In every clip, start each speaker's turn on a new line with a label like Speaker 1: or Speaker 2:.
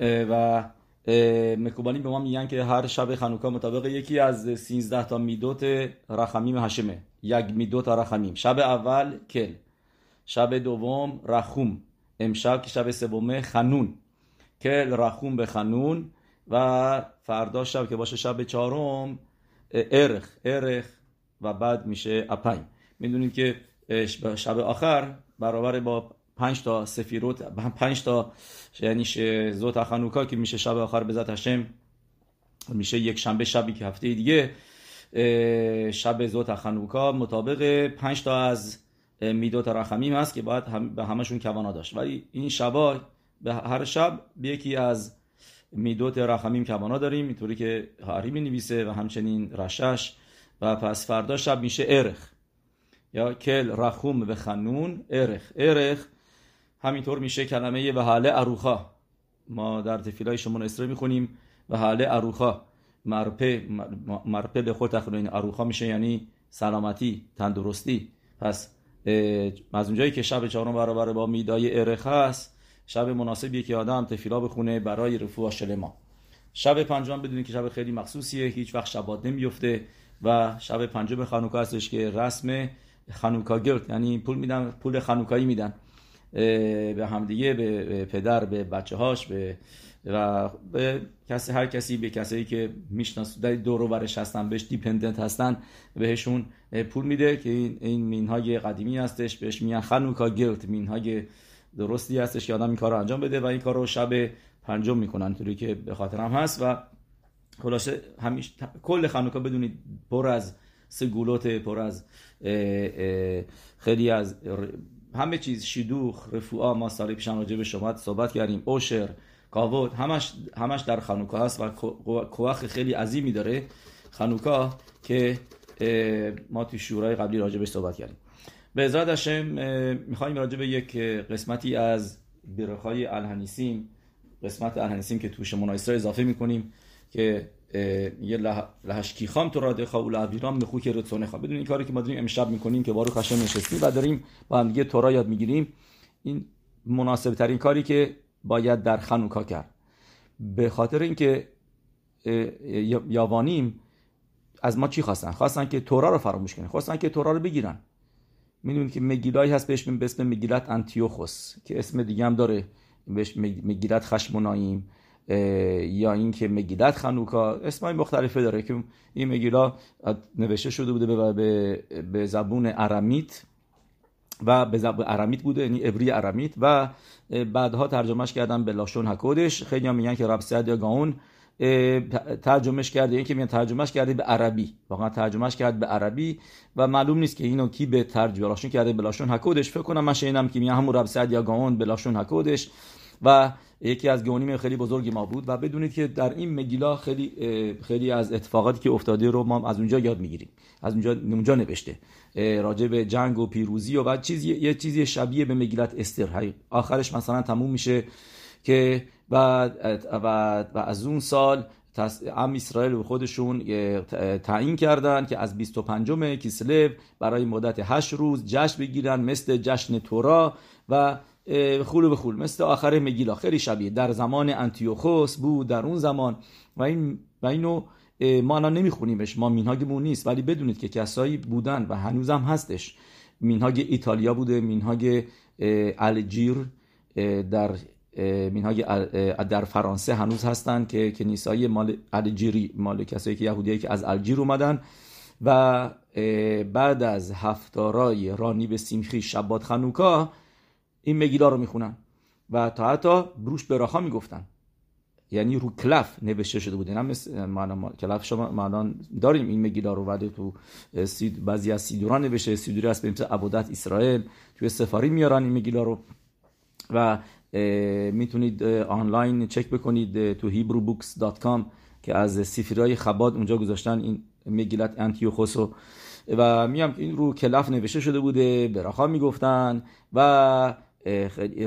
Speaker 1: و مکوبانی به ما میگن که هر شب خنوکا مطابق یکی از 13 تا میدوت رخمیم هشمه یک میدوت رخمیم. شب اول کل. شب دوم رخوم. امشب که شب سومه خنون. کل رخوم به خنون و فردا شب که باشه شب چهارم ارخ. ارخ و بعد میشه اپای می‌دونید که شب آخر برابر با پنج تا سفیروت پنج تا یعنی زوت خانوکا که میشه شب آخر به ذات هشم میشه یک شنبه شبی که هفته دیگه شب زوت خانوکا مطابق پنج تا از میدوت رخمیم هست که باید به همشون کوانا داشت. ولی این شبا به هر شب به یکی از میدوت رخمیم کوانا داریم اینطوری که هاری می نویسه و همچنین رشش. و پس فردا شب میشه ارخ. یا کل رخوم به خنون ارخ. ارخ همینطور میشه کلمه و حاله اروخا ما در تفیلای شما اسره می‌خونیم. و حاله اروخا مرپه مرپه به خود تخلین اروخا میشه یعنی سلامتی تندرستی. پس از اونجایی که شب چهارم برابر با میدای ارخ هست شب مناسبیه که آدم تفیلا بخونه برای رفوع شلما شب پنجم بدونید که شب خیلی مخصوصیه هیچ وقت شبات نمیفته و شب پنجم خانوکا هستش که رسم خانوکا گرد یعنی پول میدن پول خانوکایی میدن. به همدیگه به پدر به بچه هاش به و به کسی هر کسی به کسایی که میشناس در دور و برش هستن بهش دیپندنت هستن بهشون پول میده که این این مینهای قدیمی هستش بهش میگن خنوکا گلت مینهای درستی هستش که آدم این کار رو انجام بده و این کار رو شب پنجم می‌کنن طوری که به خاطرم هست. و خلاصه همیش کل خنوکا بدونید پر از سگولوت پر از خیلی از همه چیز شیدوخ رفوعا ما سالی پیشن راجع به شما صحبت کردیم اوشر کاوت همش همش در خانوکا هست و کوخ خیلی عظیمی داره. خانوکا که ما تو شورای قبلی راجع به صحبت کردیم. به ازاد هشم می‌خوایم راجع به یک قسمتی از برخای الهنیسیم قسمت الهنیسیم که توش منایسر اضافه می‌کنیم که یه لحشکی خام تو را دخوا و لعبیرام مخو که رتسونه خواه بدون این کاری که ما داریم امشب می‌کنیم که بارو خشم نشستیم و داریم با هم دیگه تورا یاد می‌گیریم. این مناسب ترین کاری که باید در خنوکا کرد. به خاطر اینکه یاوانیم از ما چی خواستن؟ خواستن که تورا رو فراموش کنن. خواستن که تورا رو بگیرن. می‌دونید که مگیلایی هست بهش به اسم مگیلت انتیوخوس که اسم دیگه هم داره. بهش مگیلت خشموناییم یا اینکه مگیلت خنوکا اسمای مختلفه داره که این مگیلا نوشته شده بوده به, به زبون ارمیت و به زبان ارمیت بوده یعنی عبری ارمیت و بعدها ترجمهش کردن به لاشون هکودش خیلی هم میگن که رب سعد یا گاون ترجمهش کرده یکی میگن ترجمهش کرده به عربی. واقعا ترجمهش کرد به عربی و معلوم نیست که اینو کی به ترجمه لاشون کرده به لاشون هکودش فکر کنم من شنیدم که میگن همون رب سعد یا گاون به لاشون هکودش و یکی از گونیم خیلی بزرگی ما بود و بدونید که در این مگیلا خیلی خیلی از اتفاقاتی که افتاده رو ما از اونجا یاد می‌گیریم. از اونجا اونجا نوشته راجع به جنگ و پیروزی و بعد چیزی یه چیزی شبیه به مگیلت استر. آخرش مثلا تموم میشه که بعد و, و از اون سال ام اسرائیل و خودشون تعیین کردن که از 25 کیسلو برای مدت 8 روز جشن بگیرن مثل جشن تورا و خول و خول مثل آخر مگیلا. خیلی شبیه. در زمان انتیوخوس بود در اون زمان. و این و اینو ما الان نمیخونیمش. ما مینهاگمون نیست. ولی بدونید که کسایی بودن و هنوزم هستش. مینهاگ ایتالیا بوده مینهاگ الجیر در مینهاگ در فرانسه هنوز هستن که کنیسای مال الجیری مال کسایی که یهودیایی که از الجیر اومدن. و بعد از هفتارای رانی به سیمخی شبات خنوکا این مگیلا رو می‌خونن. و تا حتی بروش براخا می‌گفتن. یعنی رو کلف نوشته شده بود هم معنا کلف شما معنا داریم. این مگیلا رو ولی تو سید بعضی از سیدوران نوشته. سیدوری هست به مثل عبودت اسرائیل. توی سفاری میارن این مگیلا رو. و می‌تونید آنلاین چک بکنید تو hebrew.books.com که از سفیرای خباد اونجا گذاشتن این مگیلت انتیوخوسو و میام این رو کلف نوشته شده بوده. براخا می‌گفتن. و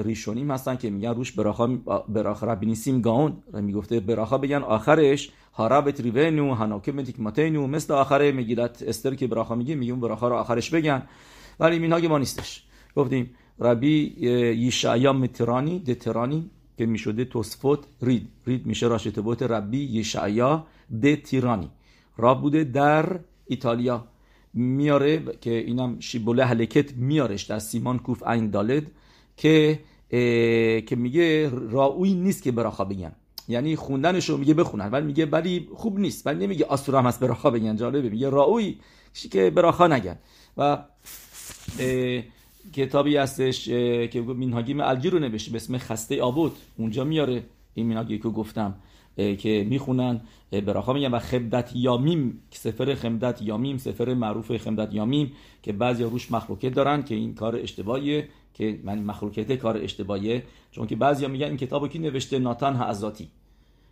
Speaker 1: ریشونیم هستن که میگن روش براخا براخا ربی نیسیم گاون. می‌گفته براخا بگن آخرش هارب تریونو هناکم تیکماتینو مثل آخر میگیلت استر که براخا میگه میگیم براخا رو آخرش بگن. ولی میناگ ما نیستش. گفتیم ربی یشعیا مترانی دترانی که می‌شده توسفوت رید. رید میشه راشتبوت ربی یشعیا د تیرانی. را بوده در ایتالیا. میاره که اینم شیبوله هلکت میارش در سیمان کوف این دالد. که که میگه راوی نیست که براخا بگن. یعنی خوندنش رو میگه بخونن. ولی میگه ولی خوب نیست. ولی نمیگه آسور هم هست براخا بگن. جالبه. میگه راوی که براخا نگن. و کتابی هستش که مینهاگیم الگی رو نوشته. به اسم خسته آبود. اونجا میاره. این مینهاگی که گفتم که می‌خونن براخا میگن. و خمدت یامیم سفر خمدت یامیم سفر معروف خمدت یامیم که بعضی روش مخلوقه دارن که این کار اشتباهیه. که من مخلوقیت کار اشتباهیه چون که بعضیا میگن این کتابو کی نوشته؟ ناتان حزاتی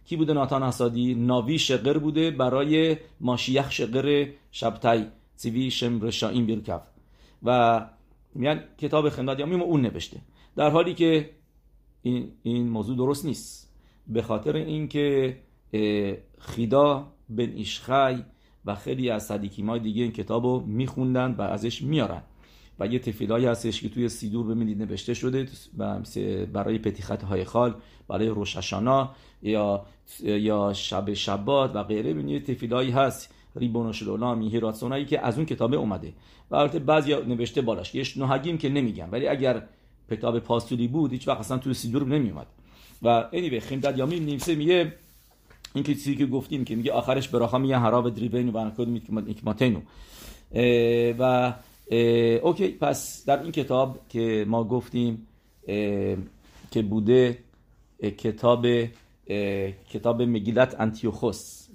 Speaker 1: کی بوده ناتان حزاتی ناوی شقر بوده برای ماشیخ شقر شبتای سیوی شم رشاین بیرکف. و میگن کتاب خنداد یامیم اون نوشته. در حالی که این, این موضوع درست نیست. به خاطر اینکه خیدا بن ایشخای و خیلی از صدیکیمای دیگه این کتاب رو میخوندن و ازش میارن. و یه تفیلایی هستش که توی سیدور ببینید نوشته شده برای پتیخت های خال برای روششانا یا یا شب شبات و غیره. ببینید تفیلایی هست ریبون شلولامی هیراتسونایی که از اون کتابه اومده. و البته بعضی نوشته بالاش یه نوحگیم که نمیگن. ولی اگر کتاب پاستوری بود هیچ وقت اصلا توی سیدور نمیومد. و anyway خیمدد یامی نیمسه میگه این که چیزی که گفتیم که میگه آخرش براخا میگه حراب دریبین و برکود میکماتینو. و اوکی پس در این کتاب که ما گفتیم که بوده کتاب کتاب مگیلت انتیوخوس.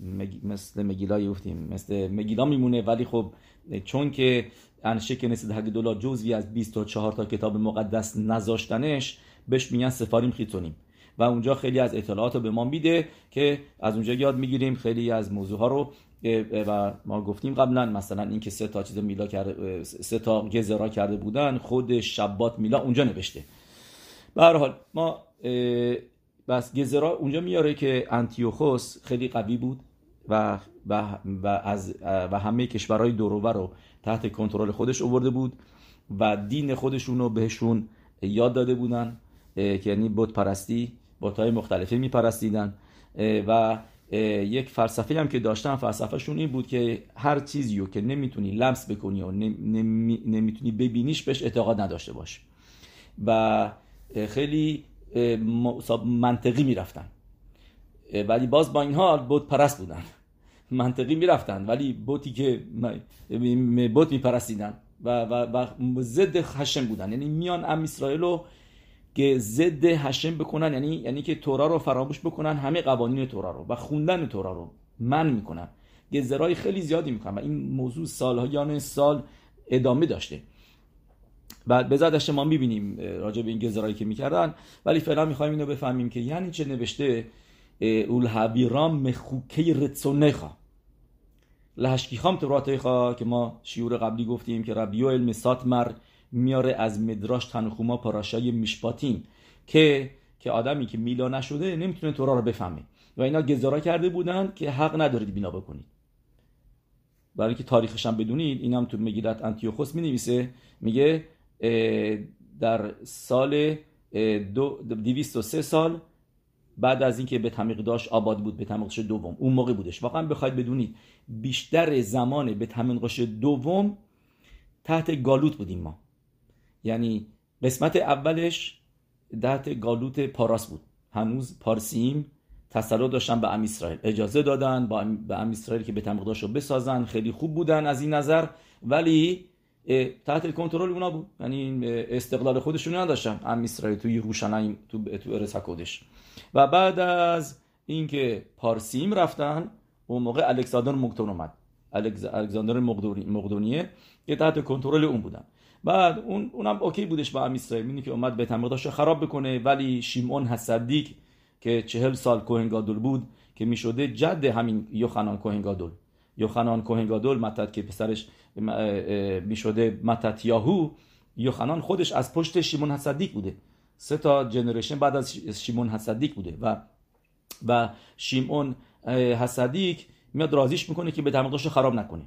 Speaker 1: مثل مگیلا گفتیم. مثل مگیلا میمونه ولی خب چون که انشه که نسید حق دلار جزوی از 20 تا 4 تا کتاب مقدس نذاشتنش بهش میگن سفاریم خیتونیم. و اونجا خیلی از اطلاعات رو به ما میده که از اونجا یاد می‌گیریم. خیلی از موضوع ها رو و ما گفتیم قبلا مثلا اینکه سه تا چیز میلا کرده سه تا گزرا کرده بودن خود شبات میلا اونجا نوشته. به هر حال ما بس گزرا اونجا میاره که انتیوخوس خیلی قوی بود و و, و از و همه کشورهای دوروبر رو تحت کنترل خودش آورده بود و دین خودشون رو بهشون یاد داده بودن که یعنی بت پرستی بت های مختلفی میپرستیدن و یک فلسفه هم که داشتن فلسفهشون این بود که هر چیزی رو که نمی‌تونی لمس بکنی و نمی‌تونی ببینیش بهش اعتقاد نداشته باش. و خیلی منطقی می‌رفتن. ولی باز با این حال بود پرست بودن. منطقی می‌رفتن ولی بوتی که بوت میپرستیدن و, و, و ضد خشم بودن. یعنی میان ام اسرائیل رو که ضد هشم بکنن یعنی یعنی که تورا رو فراموش بکنن همه قوانین تورا رو و خوندن تورا رو من می‌کنن. گزرای خیلی زیادی می‌کنن و این موضوع سالهایان سال ادامه داشته. بعد به زدش ما می‌بینیم راجع به این گزرایی که می‌کردن. ولی فعلا می‌خوایم اینو بفهمیم که یعنی چه نوشته اول حبیرام مخوکه رتسونخا. لحشکیخام توراتیخا که ما شیور قبلی گفتیم که ربیو علم ساتمر میاره از مدراش تنخوما پاراشای میشپاتین. که که آدمی که میلا نشده نمی‌تونه تورا رو بفهمه. و اینا گزارا کرده بودن که حق ندارید بینا بکنید. برای اینکه تاریخش هم بدونید اینم تو مگیلت انتیوخوس می نویسه میگه در سال 203 سال بعد از اینکه به تمیق داشت آباد بود به تمیقش دوم. اون موقع بودش. واقعا بخواید بدونید بیشتر زمان به تمیقش دوم تحت گالوت بودیم ما. یعنی قسمت اولش تحت گالوت پاراس بود. هنوز پارسیم تسلط داشتن به ام اسرائیل. اجازه دادن با به ام اسرائیل که به رو بسازن. خیلی خوب بودن از این نظر. ولی تحت کنترل اونا بود. یعنی استقلال خودشون نداشتن. ام اسرائیل توی روشنایم تو تو ارس و بعد از اینکه پارسیم رفتن اون موقع الکساندر مقدون اومد. الکساندر مقدونیه که تحت کنترل اون بودن. بعد اون اونم اوکی بودش با ام اسرائیل که اومد به تمرداش خراب بکنه ولی شیمون حسدیک که چهل سال کوهنگادول بود که می‌شده جد همین یوخنان کوهنگادول یوخنان کوهنگادول متت که پسرش می‌شده متت یاهو یوخنان خودش از پشت شیمون حسدیک بوده. سه تا جنریشن بعد از شیمون حسدیک بوده و و شیمون حسدیک میاد رازیش می‌کنه که به تمرداش خراب نکنه.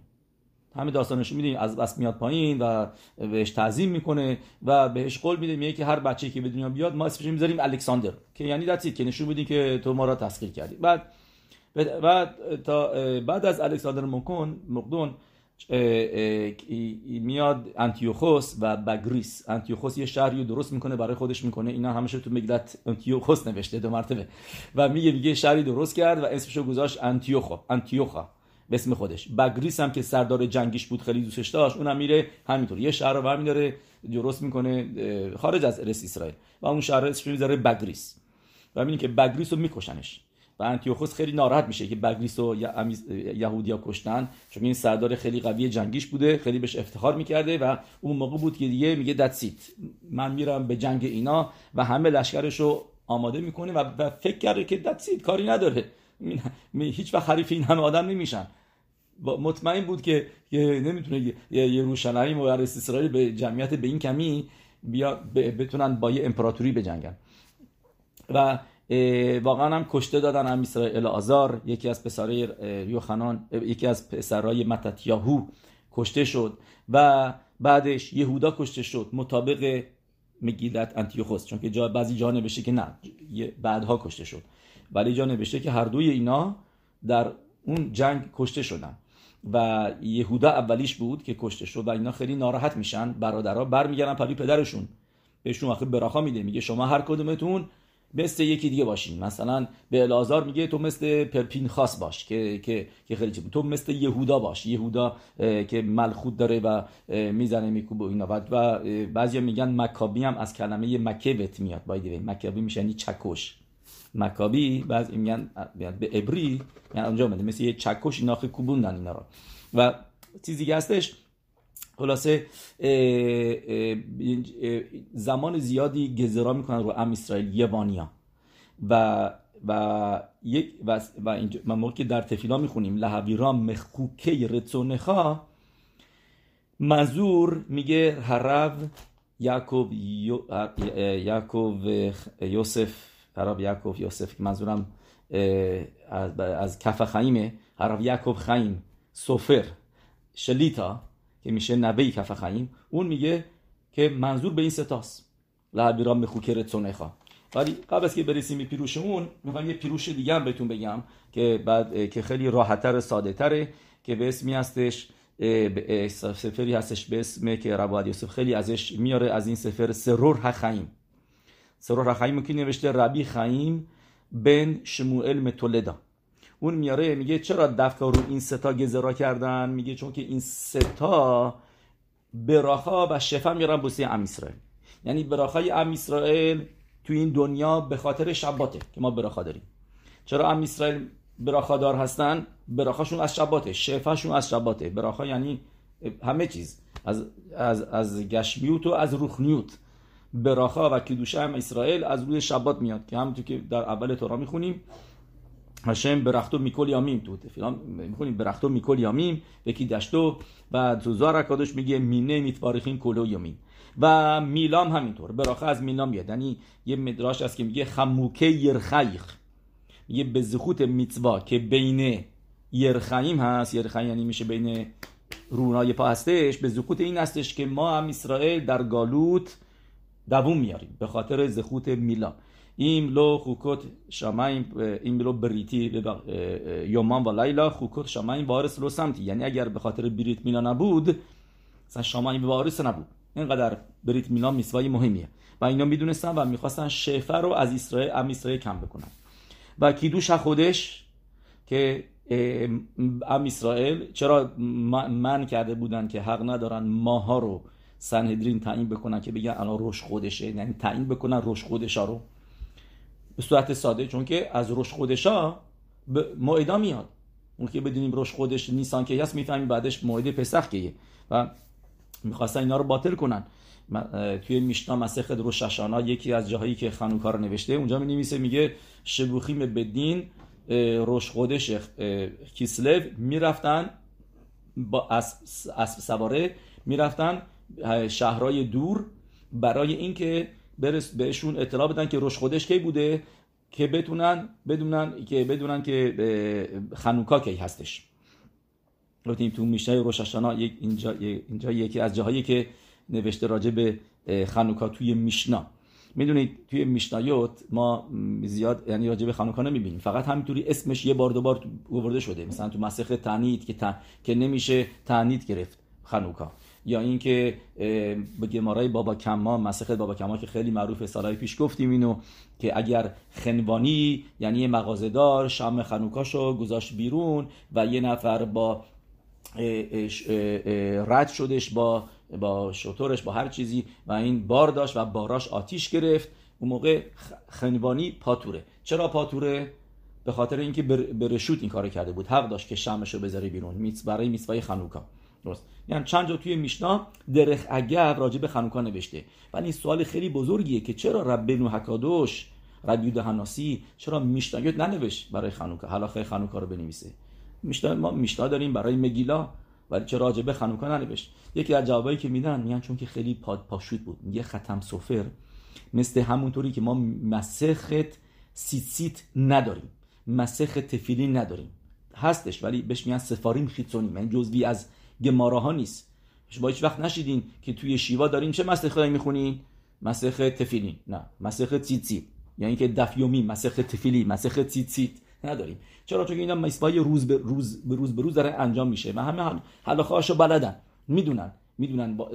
Speaker 1: همه داستانش می‌دونیم از بس میاد پایین و بهش تعظیم می‌کنه و بهش قول میده میگه که هر بچه که به دنیا بیاد ما اسمش می‌ذاریم الکساندر که یعنی دستید که نشون میدی که تو ما را تسخیر کردی. بعد بعد تا بعد از الکساندر مکون مقدون میاد انتیوخوس و بگریس. انتیوخوس یه شهری درست می‌کنه برای خودش می‌کنه. اینا همش تو مگلت انتیوخوس نوشته دو مرتبه. و میگه میگه شهری درست کرد و اسمشو گذاشت انتیوخو انتیوخا. به اسم خودش بگریس هم که سردار جنگیش بود خیلی دوستش داشت اونم میره همینطور. یه شهر رو برمیداره درست می‌کنه خارج از ارس اسرائیل. و اون شهر اسمش می‌ذاره بگریس. و می‌بینی که بگریس رو میکشنش. و انتیوخوس خیلی ناراحت میشه که بگریس و یهودیا کشتن. چون این سردار خیلی قوی جنگیش بوده خیلی بهش افتخار می‌کرده و اون موقع بود که دیگه میگه دتسیت من میرم به جنگ اینا و همه لشکرش رو آماده می‌کنه و فکر کرده که دتسیت کاری نداره. هیچ وقت حریف این همه آدم نمیشن. مطمئن بود که نمی‌تونه یه روشنایی و اسرائیل به جمعیت به این کمی بیا بتونن با یه امپراتوری بجنگن. و واقعا هم کشته دادن هم اسرائیل آزار. یکی از پسرای یوخنان یکی از پسرای متتیاهو کشته شد. و بعدش یهودا کشته شد. مطابق مگیلت انتیوخوس. چون که جا بعضی جا نوشته که نه. بعدها کشته شد. ولی جا نوشته که هر دوی اینا در اون جنگ کشته شدن. و یهودا اولیش بود که کشته شد و اینا خیلی ناراحت میشن برادرها برمیگردن پلی پدرشون. بهشون آخه براخا میده میگه شما هر کدومتون مثل یکی دیگه باشین. مثلا به الازار میگه تو مثل پرپین خاص باش که که که خیلی چیز تو مثل یهودا باش. یهودا که ملخود داره و می‌زنه میکوبه اینا. و بعضیا میگن مکابی هم از کلمه مکبت میاد بایدی مکابی میشه یعنی چکش. مکابی بعض میگن به ابری یعنی اونجا اومده مثل یه چکش اینا کوبوندن اینا رو. و چیزی که هستش خلاصه زمان زیادی گذرا می‌کنن رو ام اسرائیل یوانیا و و یک و, و اینجا ما که در تفیلا می‌خونیم لحویرا مخوکه رتسونخا مزور میگه هرب یعقوب یعقوب یوسف هرب یعقوب یوسف منظورم از, از کف خیمه هرب یعقوب خیم سفر شلیتا که میشه نوه کف خیم اون میگه که منظور به این ستاست لعبیرام به خوکر تونخا ولی قبل از که برسیم به پیروش اون می‌خوام یه پیروش دیگه هم بهتون بگم که بعد که خیلی راحتتر ساده تره که به اسمی هستش سفری هستش به اسم که رباد یوسف خیلی ازش میاره از این سفر سرور هخیم سرور هخیم که نوشته ربی خیم بن شموئل متولدا اون میاره میگه چرا دفکا رو این ستا گذرا کردن میگه چون که این ستا براخا و شفا میارن بوسی ام اسرائیل یعنی براخای ام اسرائیل تو این دنیا به خاطر شباته که ما براخا داریم چرا ام اسرائیل براخادار هستن براخاشون از شباته شفاشون از شباته براخا یعنی همه چیز از از از گشمیوت و از روخنیوت براخا و کدوشه هم اسرائیل از روی شبات میاد که همونطور که در اول تورا می‌خونیم هشم برختو میکل یامیم تو فلان می‌خونیم برختو میکل یامیم یکی دشتو و تو زار میگه مینه میتواریخین کلو یامیم. و میلام همینطور. براخه از میلام میاد. یعنی یه مدراش هست که میگه خموکه یرخیخ. یه به زخوت میتوا که بین یرخیم هست. یرخیم یعنی میشه بین رونای پا هستش. به زخوت این هستش که ما هم اسرائیل در گالوت دووم میاریم به خاطر زخوت میلام این لو خوکوت شمایم این لو بریتی یومان و لیلا خوکوت شمایم وارث لو سمتی. یعنی اگر به خاطر بریت میلا نبود مثلا شمایم وارث نبود. اینقدر بریت میلا میسوای مهمیه. و اینا می‌دونستن و می‌خواستن شفر رو از اسرائیل ام اسرائیل کم بکنن. و کیدوش خودش که ام اسرائیل چرا من کرده بودن که حق ندارن ماها رو سنهدرین تعیین بکنن که بگن الان روش خودشه. یعنی تعیین بکنن روش خودشا رو. به صورت ساده چون که از روش خودشا موعدا میاد. اون که بدونیم روش خودش نیسان که هست می‌فهمیم بعدش موعد پسخ که و می‌خواستن اینا رو باطل کنن. توی میشنا مسخت روششانا یکی از جاهایی که خانوکا رو نوشته اونجا می میگه شبوخیم بدین روش خودش کیسلو می‌رفتن با اسب سواره می‌رفتن شهرهای دور برای اینکه برس بهشون اطلاع بدن که روش خودش کی بوده که بتونن بدونن که بدونن که خنوکا کی هستش. گفتیم تو میشه یک اینجا اینجا یکی از جاهایی که نوشته راجع به خنوکا توی میشنا. می‌دونید توی میشنایوت ما زیاد یعنی راجع به خانوکا نمی‌بینیم. فقط همینطوری اسمش یه بار دو بار گورده شده. مثلا تو مسخ تنید که تن... که نمیشه تنید گرفت خنوکا یا اینکه به گمارای بابا کما مسخ بابا کما که خیلی معروف سالهای پیش گفتیم اینو که اگر خنوانی یعنی یه مغازه‌دار شام خنوکاشو گذاشت بیرون و یه نفر با رد شدش با با شطورش با هر چیزی و این بار داشت و باراش آتیش گرفت اون موقع خنوانی پاتوره. چرا پاتوره؟ به خاطر اینکه به رشوت این کار کرده بود. حق داشت که شمش رو بذاره بیرون. میت برای میتوای خنوکا درست. یعنی چند جا توی میشنا درخ اگر راجع به خنوکا نوشته. ولی این سوال خیلی بزرگیه که چرا رب نو حکادوش رب یود حناسی چرا میشنایوت ننوشت برای خنوکا حالا خنوکا رو بنویسه. میشنا ما میشنا داریم برای مگیلا ولی چه راجبه خنوکا ننوشت؟ یکی از جوابایی که میدن میگن چون که خیلی پاد پاشوت بود. میگه ختم سفر. مثل همونطوری که ما مسخت سیت نداریم. مسخ تفیلین نداریم. هستش ولی بهش میگن سفاریم خیتونی من یعنی جزوی از گماراها نیست. شما هیچ وقت نشیدین که توی شیوا دارین چه مسخ خدایی می‌خونین؟ مسخ تفیلین نه مسخ تیتسی. یعنی که دفیومی مسخ تفیلی مسخ تیتسیت. نداریم. چرا؟ چون اینا مسوای روز به روز به روز به روز داره انجام میشه و همه حلاخهاشو بلدن. می‌دونن. می‌دونن با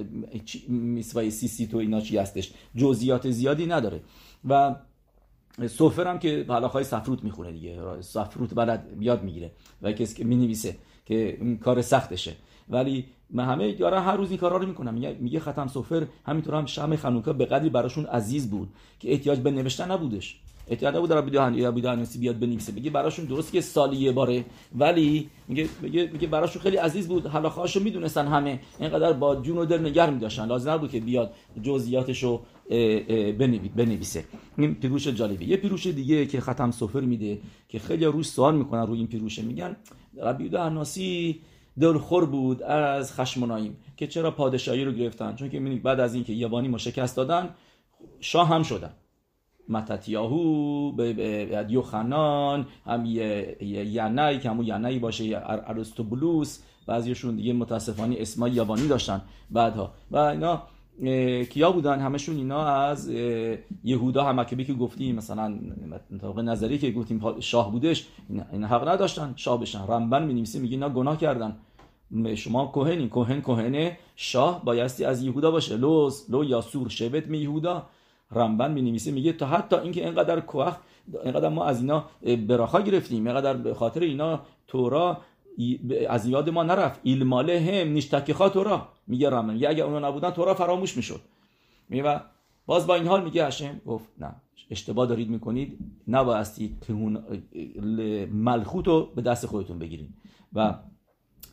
Speaker 1: میسوای سی سی تو اینا چی هستش. جزئیات زیادی نداره. و سفر هم که حلاخهای سفروت می‌خونه دیگه. سفروت بلد یاد می‌گیره. و کسی که می‌نویسه که کار سختشه. ولی من همه یارا هر روز این کارا رو می‌کنم میگه میگه ختم سفر همینطور هم شم خنوکا به قدری براشون عزیز بود که احتیاج به نوشتن نبودش. احتیاط بود ربی دهن یا نسی بیاد بنویسه. بگه براشون درست که سالی یه باره ولی میگه میگه میگه براشون خیلی عزیز بود. حلاخاشو می‌دونستن همه. اینقدر با جون و دل نگه میداشتن. لازم نبود که بیاد جزئیاتشو بنویسه. این پیروش جالبه. یه پیروش دیگه که ختم سفر میده که خیلی روش سوال می‌کنن روی این پیروشه. میگن ربی دهناسی دلخور بود از خشمناییم که چرا پادشاهی رو گرفتن؟ چون که بعد از اینکه یابانی ما شکست دادن شاه هم شدن. متتیاهو به یوخنان هم ینای که همون ینای باشه ارستوبلوس بعضیشون دیگه متاسفانه اسمای یابانی داشتن بعدها. و اینا کیا بودن؟ همشون اینا از یهودا همکبی که گفتیم مثلا طبق نظری که گفتیم شاه بودش این حق نداشتن. شاه بشن رمبن می نویسه میگه اینا گناه کردن. شما کوهنی کوهن کوهنه شاه بایستی از یهودا باشه. لوز لو یاسور شبت می یهودا. رمبن می نویسه میگه تا حتی اینکه اینقدر کوخ اینقدر ما از اینا براخا گرفتیم. اینقدر به خاطر اینا تورا از یاد ما نرفت. ایلماله هم نیشتکخا تورا. میگه رمبن میگه اگر اونا نبودن تورا فراموش می‌شد. میگه باز با این حال میگه هشم. گفت نه اشتباه دارید می‌کنید. نبایستی ملخوت رو به دست خودتون بگیرید و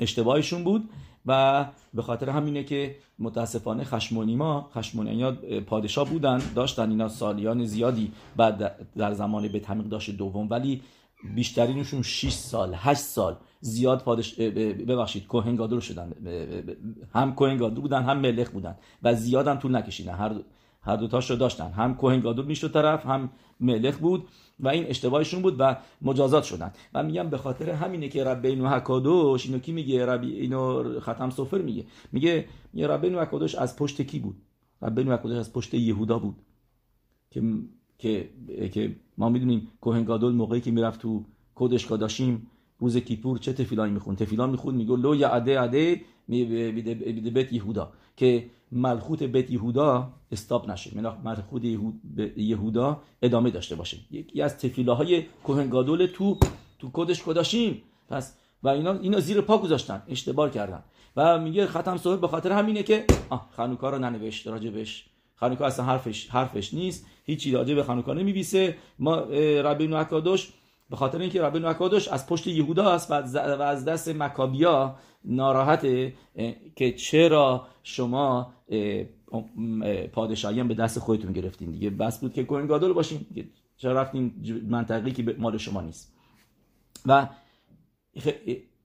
Speaker 1: اشتباهشون بود و به خاطر همینه که متاسفانه خشمونی ما خشمونی پادشاه بودن. داشتن اینا سالیان زیادی بعد در زمان به داشت دوم. ولی بیشترینشون 6 سال 8 سال زیاد پادش ببخشید کوهنگادر شدن. هم کوهنگادر بودن هم ملخ بودن و زیاد هم طول نکشیدن. هر هر دوتاش رو داشتن. هم کوهنگادر می‌شد طرف هم ملخ بود و این اشتباهشون بود و مجازات شدن. و میگم به خاطر همینه که رب اینو حکادوش اینو کی میگه؟ ربی اینو ختم سفر میگه. میگه یه رب اینو حکادوش از پشت کی بود؟ رب اینو حکادوش از پشت یهودا بود. که که که ما می‌دونیم کوهن موقعی که می‌رفت تو کدش کاداشیم روز کیپور چه تفیلایی میخون تفیلان میخون میگه لو یا عده بیده بیت یهودا که ملخوت بیت یهودا استاب نشه. ملخوت یهودا ادامه داشته باشه. یکی از تفیلاهای کوهنگادول تو تو کدش کداشیم پس و اینا اینا زیر پا گذاشتن اشتباه کردن. و میگه ختم صحبت به خاطر همینه که آه خانوکا رو ننوشت راجبش خانوکا اصلا حرفش حرفش نیست. هیچی راجع به خانوکا نمیویسه ما ربی اکادوش به خاطر اینکه ربی اکادوش از پشت یهودا است و از دست مکابیا ناراحته که چرا شما پادشاهی به دست خودتون گرفتین دیگه؟ بس بود که کوهن گادول باشین چرا رفتین منطقی که مال شما نیست. و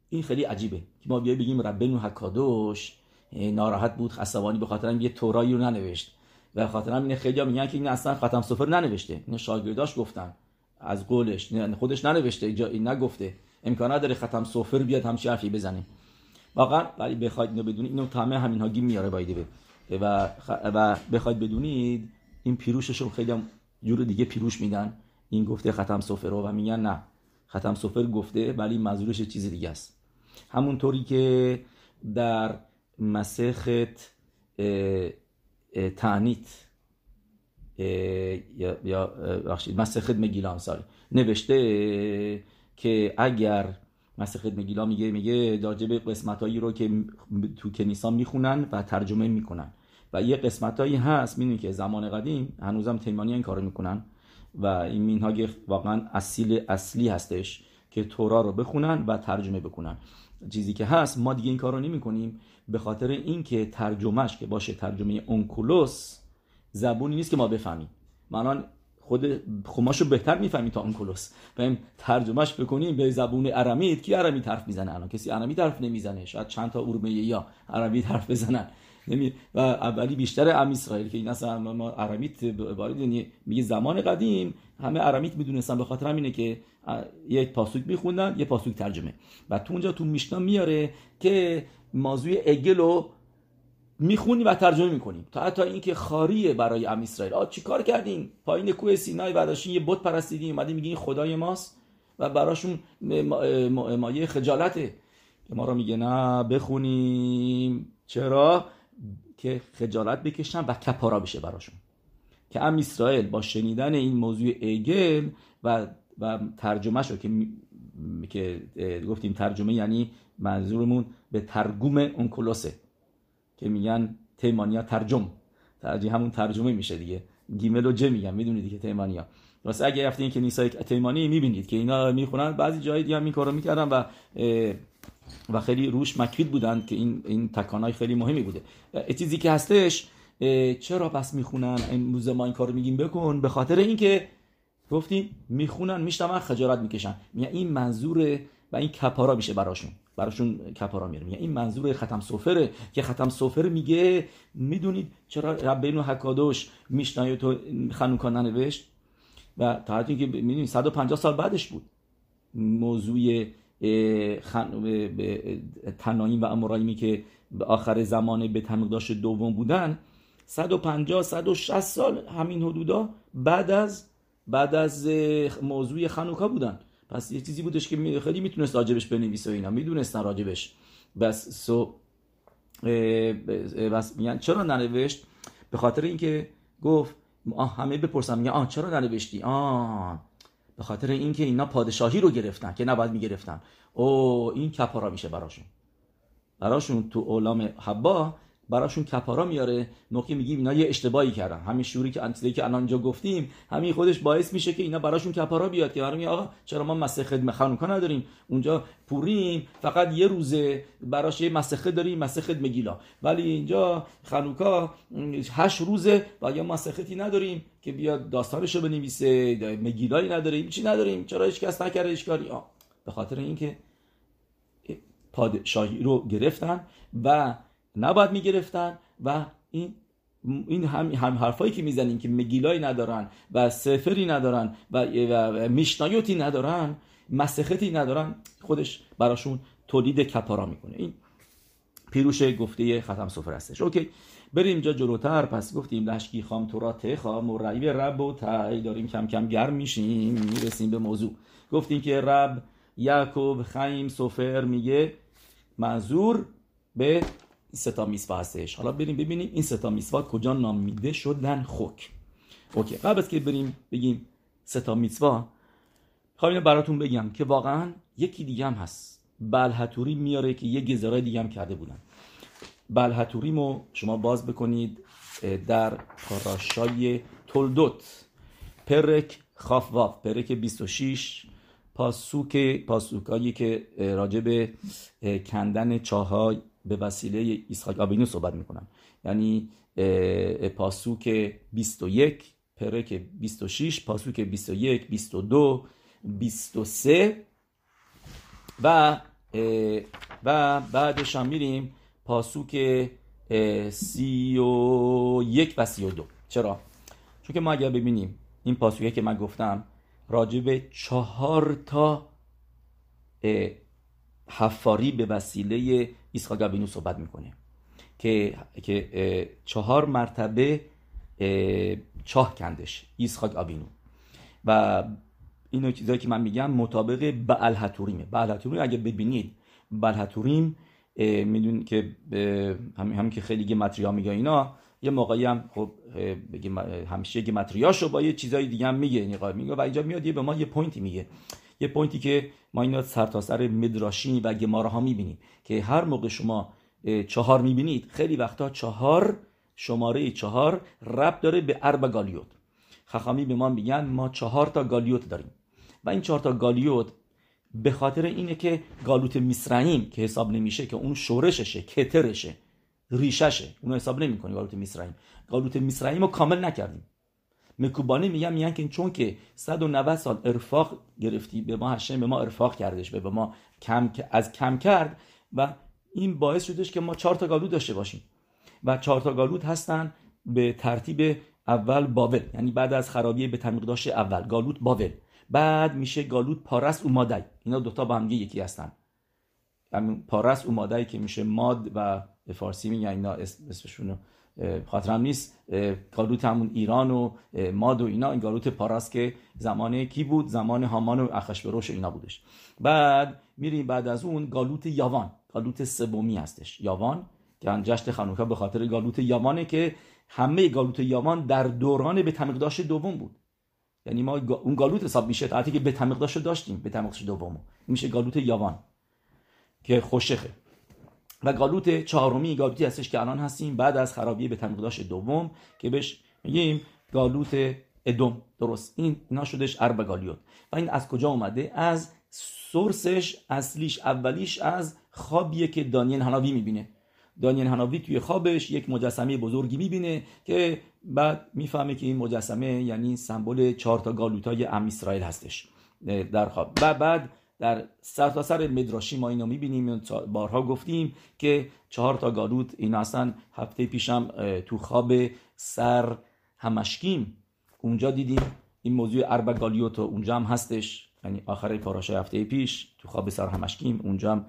Speaker 1: این خیلی عجیبه که ما بیای بگیم ربنو حکادوش ناراحت بود خصوانی به خاطر یه تورایی رو ننوشت. و خاطر همین خیلی ها میگن که این اصلا ختم سفر ننوشته. این شاگرداش گفتن. از قولش خودش ننوشته این نگفته. امکان نداره ختم سفر بیاد همچی حرفی بزنه. واقعا ولی بخواید اینو بدونید اینو همه همین هاگی میاره بایده و و بخواید بدونید این پیروششون خیلی هم جور دیگه پیروش میدن. این گفته ختم سفر رو و میگن نه. ختم سفر گفته ولی منظورش چیز دیگه است. همونطوری که در مسخت تعنیت. یا یا مسخت مگیلان سال نوشته که اگر مسخت مگیلا میگه میگه راجب قسمتایی رو که تو کنیسا می‌خونن و ترجمه می‌کنن. و یه قسمتایی هست می‌دونی که زمان قدیم هنوزم تیمانی این کارو می‌کنن و این مینهاگ واقعا اصیل اصلی هستش که تورا رو بخونن و ترجمه بکنن. چیزی که هست ما دیگه این کار رو نمی کنیم به خاطر اینکه ترجمهش که باشه ترجمه اونکولوس زبونی نیست که ما بفهمیم. من خود خماشو بهتر می‌فهمیم تا اونکولوس. و ترجمهش بکنیم به زبون ارامید کی ارامید حرف می‌زنه الان؟ کسی ارامید حرف نمی‌زنه. شاید چند تا اورمه یا ارامید حرف بزنن. نمی و اولی بیشتر ام اسرائیل که این اصلا ما ارمیت یعنی میگه زمان قدیم همه ارمیت می‌دونستن. به خاطر همینه که یک پاسوک میخوندن یه پاسوک ترجمه. و تو اونجا تو میشنا میاره که موضوع اگلو می‌خونی و ترجمه می‌کنیم تا حتی اینکه خاریه برای ام اسرائیل. آ چیکار کردین؟ پایین کوه سینای بعدش یه بت پرستیدین اومدین میگین خدای ماست و براشون مایه خجالته. که ما رو میگه نه بخونیم. چرا؟ که خجالت بکشن و کپارا بشه براشون. که ام اسرائیل با شنیدن این موضوع ایگل و و ترجمه شو که که گفتیم ترجمه یعنی منظورمون به ترگوم اونکولوسه که میگن تیمانیا ترجم. ترجمه همون ترجمه میشه دیگه. گیمل و جه میگن می‌دونید دیگه تیمانیا. واسه اگه رفتین که نیسای تیمانی می‌بینید که اینا می‌خونن. بعضی جایی دیگه هم این کارو می‌کردن و و خیلی روش مکید بودن که این این تکانای خیلی مهمی بوده. چیزی که هستش چرا پس می‌خونن؟ امروز ما این کارو میگیم بکن. به خاطر اینکه گفتیم می‌خونن میشتمن خجالت می‌کشن. میگن این منظور و این کپارا میشه براشون. براشون کپارا میره میگه این منظور ختم سفره که ختم سفر میگه می‌دونید چرا ربینو حکادوش میشنای تو خنوکا ننوشت؟ و تا حتی که می‌دونید 150 سال بعدش بود. موضوع خن... تنایم و امرایمی که به آخر زمان به تمقداش دوم بودن 150 160 سال همین حدودا بعد از بعد از موضوع خنوکا بودن. پس یه چیزی بودش که خیلی می‌تونست راجبش بنویسه اینا. می‌دونستن راجبش. بس سو بس میگن چرا ننوشت؟ به خاطر اینکه گفت آه همه بپرسن میگن آه چرا ننوشتی؟ آه به خاطر اینکه اینا پادشاهی رو گرفتن که نباید می‌گرفتن. او این کپارا میشه براشون. براشون تو اولام حبا براشون کپارا میاره. موقعی میگیم اینا یه اشتباهی کردن. همین شوری که انتیده که الان گفتیم همین خودش باعث میشه که اینا براشون کپارا بیاد که برای آقا چرا ما مسخ خانوکا نداریم؟ اونجا پوریم فقط یه روزه براش یه مسخه داریم مسخ مگیلا ولی اینجا خانوکا هشت روزه و یا مسختی نداریم که بیاد داستانشو بنویسه مگیلایی نداریم چی نداریم؟ چرا هیچ کس نکرده اشکاری به خاطر اینکه پادشاهی رو گرفتن و نباید می‌گرفتن و این این هم, هم حرفایی که می‌زنین که مگیلایی ندارن و سفری ندارن و, و میشنایوتی ندارن مسختی ندارن خودش براشون تولید کپارا می‌کنه. این پیروش گفته ختم سفر هستش اوکی. بریم اینجا جلوتر. پس گفتیم لشکی خام تو را تخام و رعیب رب و تایی داریم کم کم گرم میشیم. می‌رسیم به موضوع. گفتیم که رب یعقوب خیم سفر میگه منظور به ستا میسوا هستش حالا بریم ببینیم این ستا میسوا کجا نامیده شدن خوک. اوکی قبل از که بریم بگیم ستا میسوا خواهیم براتون بگم که واقعا یکی دیگه هم هست. بلحتوری میاره که یه گزارای دیگه هم کرده بودن. بلحتوری مو شما باز بکنید در پاراشای تولدوت. پرک خافواف پرک 26 پاسوک پاسوکایی که راجع به کندن چاهای به وسیله اسحاق آبینو صحبت می‌کنن یعنی پاسوک 21 پرک 26 پاسوک 21 22 23 و و بعدش هم میریم پاسوک سی و یک و سی و دو چرا؟ چون که ما اگر ببینیم این پاسوکه که من گفتم راجع به چهار تا حفاری به وسیله ایسخاق ابینو صحبت می‌کنه که که چهار مرتبه چاه کندش ایسخاق آبینو. و اینو چیزایی که من میگم مطابق بعل هتوریم اگه ببینید בעל הטורים میدون که همین هم که خیلی גימטריה میگه اینا یه موقعی هم خب همیشه גימטריה شو با یه چیزای دیگه هم میگه میگه و اینجا میاد یه به ما یه point ی میگه. یه point ی که ما اینا سر تا سر מדרש ی و גמרא ها می‌بینیم که هر موقع شما چهار می‌بینید خیلی وقتا چهار شماره چهار رب داره به ארבע גלויות. חכמים به ما میگن ما چهار تا גלויות داریم و این چهار تا گالیوت به خاطر اینه که گالوت میسرعیم که حساب نمیشه که اون شورششه کترشه ریششه. اونو حساب نمی‌کنی گالوت میسرعیم گالوت میسرعیم رو کامل نکردیم. مکوبانی میگن میگن که چون که 190 سال ارفاق گرفتی به ما هشم به ما ارفاق کردش به ما کم از کم کرد و این باعث شدش که ما چهار تا گالوت داشته باشیم. و چهار تا گالوت هستن به ترتیب اول باول یعنی بعد از خرابی به داشته اول گالوت باول. بعد میشه گالوت پارس اومادای اینا دوتا با هم یکی هستن. همین پارس اومادای که میشه ماد و به فارسی میگن اینا اسمشون خاطرم نیست. گالوت همون ایران و ماد و اینا. این گالوت پاراس که زمان کی بود؟ زمان هامان و اخشبروش اینا بودش. بعد میریم بعد از اون گالوت یاوان. گالوت سومی هستش. یاوان که جشن خانوکا به خاطر گالوت یامانه که همه گالوت یامان در دوران به تمیقداش دوم بود. یعنی ما اون گالوت حساب میشه تا که به تمیقداش داشتیم به تمیقداش دوم میشه گالوت یاوان. که خوشخه و گالوت چهارمی گالوتی هستش که الان هستیم. بعد از خرابی به تمیقداش دوم که بهش میگیم گالوت ادوم درست. این اینا شدش اربع گالیوت. و این از کجا اومده؟ از سورسش اصلیش اولیش از خوابیه که دانیل هناوی می‌بینه. دانیل هناوی توی خوابش یک مجسمه بزرگی می‌بینه که بعد می‌فهمه که این مجسمه یعنی سمبل چهار تا گالوتای ام اسرائیل هستش در خواب. و بعد در سرتاسر سر مدراشی ما اینو می‌بینیم بارها گفتیم که چهار تا گالوت این اصلا هفته پیشم تو خواب سر همشکیم. اونجا دیدیم این موضوع اربع گالیوت اونجا هم هستش. یعنی آخر پاراشای هفته پیش تو خواب سر همشکیم. اونجا هم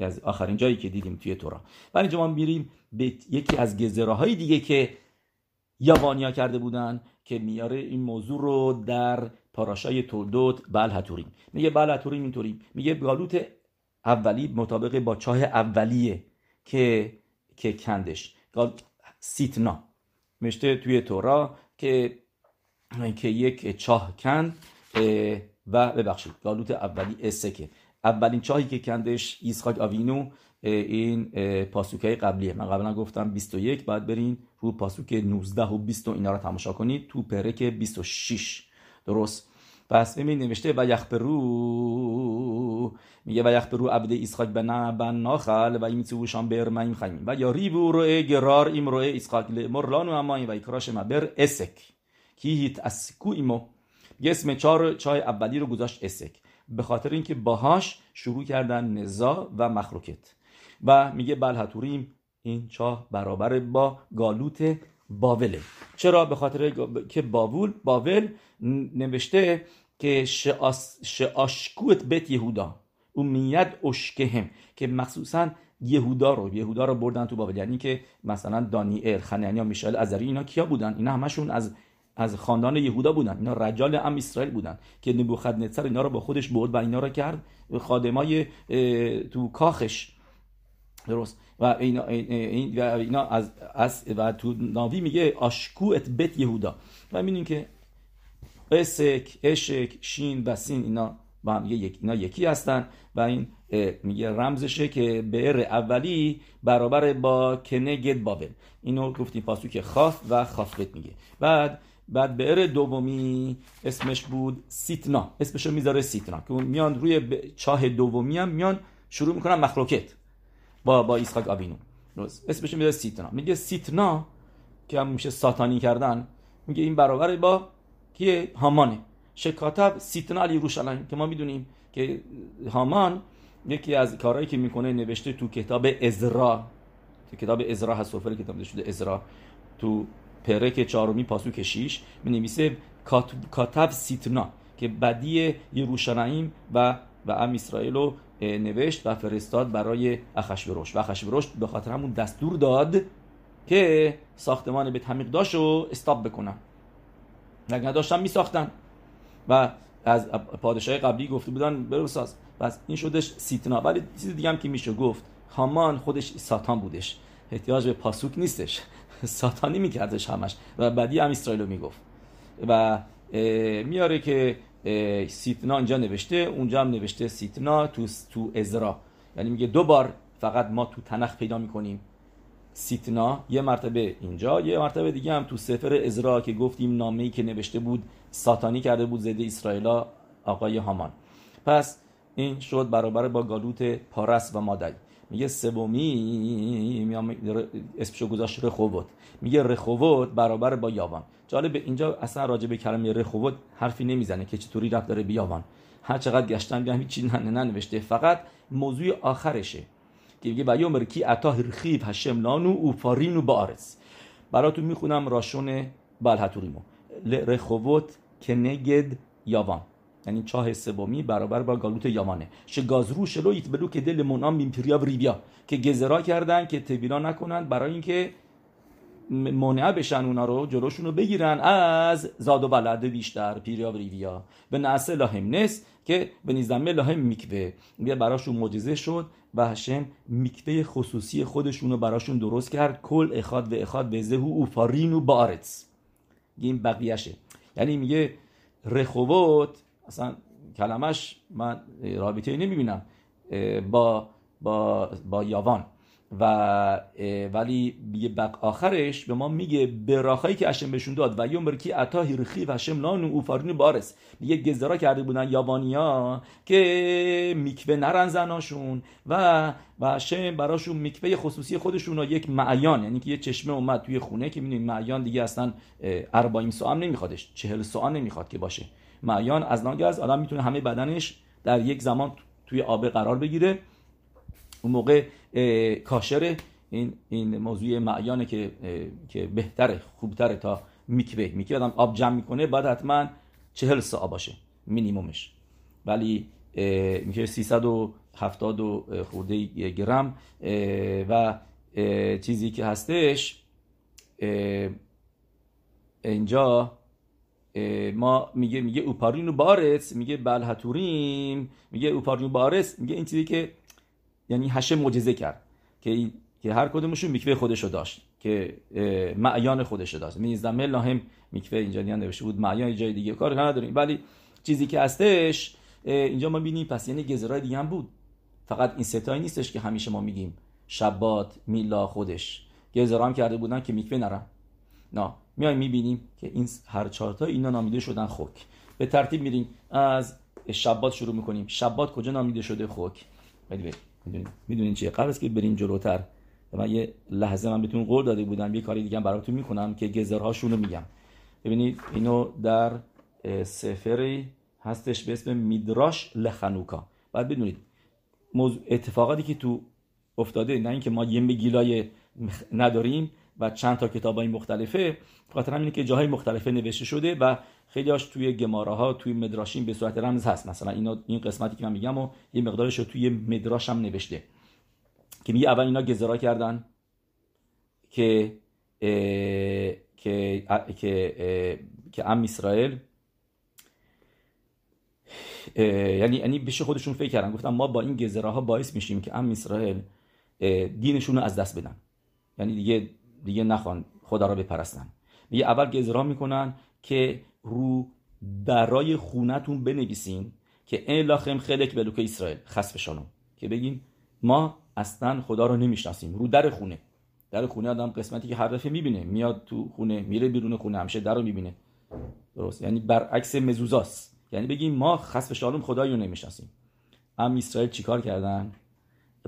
Speaker 1: از آخرین جایی که دیدیم توی تورا. و اینجا ما میریم به یکی از گزره های دیگه که یابانیا کرده بودن که میاره این موضوع رو در پاراشای تولدوت بل هتوریم میگه بل هتوریم اینطوری. میگه گالوت اولی مطابق با چاه اولیه که که کندش. سیتنا. مشته توی تورا که که یک چاه کند و ببخشید گالوت اولی اسکه اولین چاهی که کندش ایسخاک آوینو این پاسوکه قبلیه. من قبلا گفتم 21 بعد برین رو پاسوک 19 و 20 اینا رو تماشا کنید تو پرک 26 درست. پس ببین نوشته و یخبرو میگه و یخبرو عبد ایسخاک بنا بن ناخل و این شان بر این خیمین و یا ریبو رو گرار ایم رو ایسخاک مرلانو اما و اکراش مبر اسک کیهیت اسکو ایمو یه اسم چهار چای اولی رو گذاشت اسک به خاطر اینکه باهاش شروع کردن نزا و مخلوکت و میگه بلحتوریم این چاه برابر با گالوت باوله. چرا؟ به خاطر که باول باول نوشته که شاشکوت بیت یهودا. میاد اشکهم که مخصوصا یهودا رو یهودا رو بردن تو بابل یعنی که مثلا دانیل خنانیا میشائیل ازری اینا کیا بودن؟ اینا همشون از از خاندان یهودا بودن. اینا رجال ام اسرائیل بودن که نبوخدنصر اینا رو با خودش برد و اینا رو کرد. خادمای تو کاخش. درست. و اینا, اینا از, از و تو ناوی میگه ات بیت یهودا. و می‌بینیم که اسک اشک شین و سین اینا با هم یک اینا یکی هستن. و این میگه رمزشه که بر اولی برابر با کنگد بابل اینو گفتیم پاسو خاف و خافقت میگه. بعد بعد بئر دومی اسمش بود سیتنا. اسمشو می‌ذاره سیتنا. که اون میان روی چاه دومی هم میان شروع می‌کنن مخلوکت با با اسحاق آبینو. اسمش می‌ذاره سیتنا. میگه سیتنا که هم میشه ساتانی کردن میگه این برابر با کیه هامانه. شکاتب سیتنا علی روشلن که ما می‌دونیم که هامان یکی از کارهایی که می‌کنه نوشته تو کتاب ازرا. تو کتاب ازرا هست سفر کتاب شده ازرا. تو پرک چهارمی پاسوک شیش می نویسه کاتب سیتنا که بدی یروشلایم و و ام اسرائیل رو نوشت و فرستاد برای اخشوروش و اخشوروش به خاطر همون دستور داد که ساختمان به تمیق داشت و استاب بکنن. اگر نداشتن می ساختن و از پادشاه قبلی گفته بودن برو ساز. پس این شدش سیتنا. ولی چیز دیگه هم که میشه گفت هامان خودش ساتان بودش. احتیاج به پاسوک نیستش. ساتانی میکردش همش. و بعدی هم اسرائیل می‌گفت. و میاره که سیتنا اینجا نوشته اونجا هم نوشته سیتنا تو تو ازرا. یعنی میگه دو بار فقط ما تو تنخ پیدا می‌کنیم. سیتنا یه مرتبه اینجا یه مرتبه دیگه هم تو سفر ازرا که گفتیم نامه‌ای که نوشته بود ساتانی کرده بود زده اسرائیل آقای هامان. پس این شد برابر با گالوت پارس و مادی میگه سومی اسمشو گذاشت رخوت میگه رخوت برابر با یاوان. جالب اینجا اصلا راجع به کلمه رخوت حرفی نمی‌زنه که چطوری رفت داره بیاوان هر چقدر گشتن بیام هیچ چیزی ننوشته. فقط موضوع آخرشه که میگه بیومر کی عطا هرخیب هشم لانو اوفارینو بارس براتون می‌خونم راشون بلحتوریمو. رخوت کنگد یاوان. یعنی چاه سومی برابر با گالوت یامانه. ش گازرو شلو بلو که دل منام میمپریا و ریبیا. که گزرا کردن که تبینا نکنن برای اینکه مانع بشن اونا رو جلوشون رو بگیرن از زاد و بلد بیشتر پیریا و ریویا به نسل لاهم نس که به نیزدمه لاهم میکوه. بیا براشون معجزه شد و هشم میکوه خصوصی خودشون رو براشون درست کرد. کل اخاد و اخاد به زهو اوفارین و بارتس. این بقیهشه. یعنی میگه رخوت اصلا کلمش من رابطه نمی‌بینم با با با یاوان. و ولی یه بق آخرش به ما میگه براخایی که اشم بهشون داد و یوم برکی عطا هیرخی و اشم لانو اوفارین بارس. میگه گزارا کرده بودن یابانیا که میکوه نرن زناشون و و اشم براشون میکوه خصوصی خودشون رو یک معیان. یعنی که یه چشمه اومد توی خونه که می‌دونید معیان دیگه اصلا اربعین سوام نمیخوادش چهل سوال نمی‌خواد که باشه. معیان از ناگز آدم می‌تونه همه بدنش در یک زمان توی آب قرار بگیره. اون موقع کاشر این این موضوع معیانه که که بهتره خوبتره تا میکوه. میکوه آدم آب جمع می‌کنه بعد حتما چهل ساعت باشه مینیمومش. ولی میشه 370 و خورده گرم و چیزی که هستش اینجا ما میگه میگه اوپارینو بارس میگه بلحتوریم میگه اوپارینو بارس میگه این چیزی که یعنی هشه معجزه کرد. که که هر کدومشون میکوه خودشو داشت که معیان خودشو داشت. می‌زدم هم میکوه اینجا نوشته بود معیان جای دیگه کار نداریم. ولی چیزی که هستش اینجا ما بینیم پس یعنی گزرای دیگه هم بود. فقط این ستایی نیستش که همیشه ما میگیم. شبات میلا خودش. گزرا هم کرده بودن که میکوه نرم نه. میایم می‌بینیم که این هر چهارتا اینا نامیده شدن خوک به ترتیب میریم. از شبات شروع می‌کنیم. شبات کجا نامیده شده خوک می‌دونین چیه؟ قبل از که بریم جلوتر من یه لحظه من بهتون قول داده بودم یه کاری دیگه براتون می‌کنم که گزرهاشون رو میگم. ببینید اینو در سفری هستش به اسم میدراش لخنوکا. بعد بدونید اتفاقاتی که تو افتاده نه اینکه ما یه مگیلای نداریم و چند تا کتاب های مختلفه خاطر همینه که جاهای مختلفه نوشته شده و خیلیاش توی گماره ها توی مدراشین به صورت رمز هست. مثلا اینا این قسمتی که من میگم و یه مقدارش رو توی مدراش هم نوشته. که میگه اول اینا گزارا کردن که که که که ام اسرائیل یعنی یعنی بهش خودشون فکر کردن. گفتن ما با این گزاره ها باعث میشیم که ام اسرائیل دینشون رو از دست بدن. یعنی دیگه دیگه نخوان خدا را بپرستن. میگه اول گزرا می‌کنن که رو درای خونتون بنویسین که این لاخم خلک بلوک اسرائیل. خصف که بگین ما اصلا خدا رو نمی‌شناسیم. رو در خونه. در خونه آدم قسمتی که هر دفعه می‌بینه. میاد تو خونه میره بیرون خونه همیشه در رو می‌بینه. درست. یعنی برعکس مزوزاست. یعنی بگیم ما خصف شالوم خدایی رو نمی‌شناسیم. ام اسرائیل چیکار کردن؟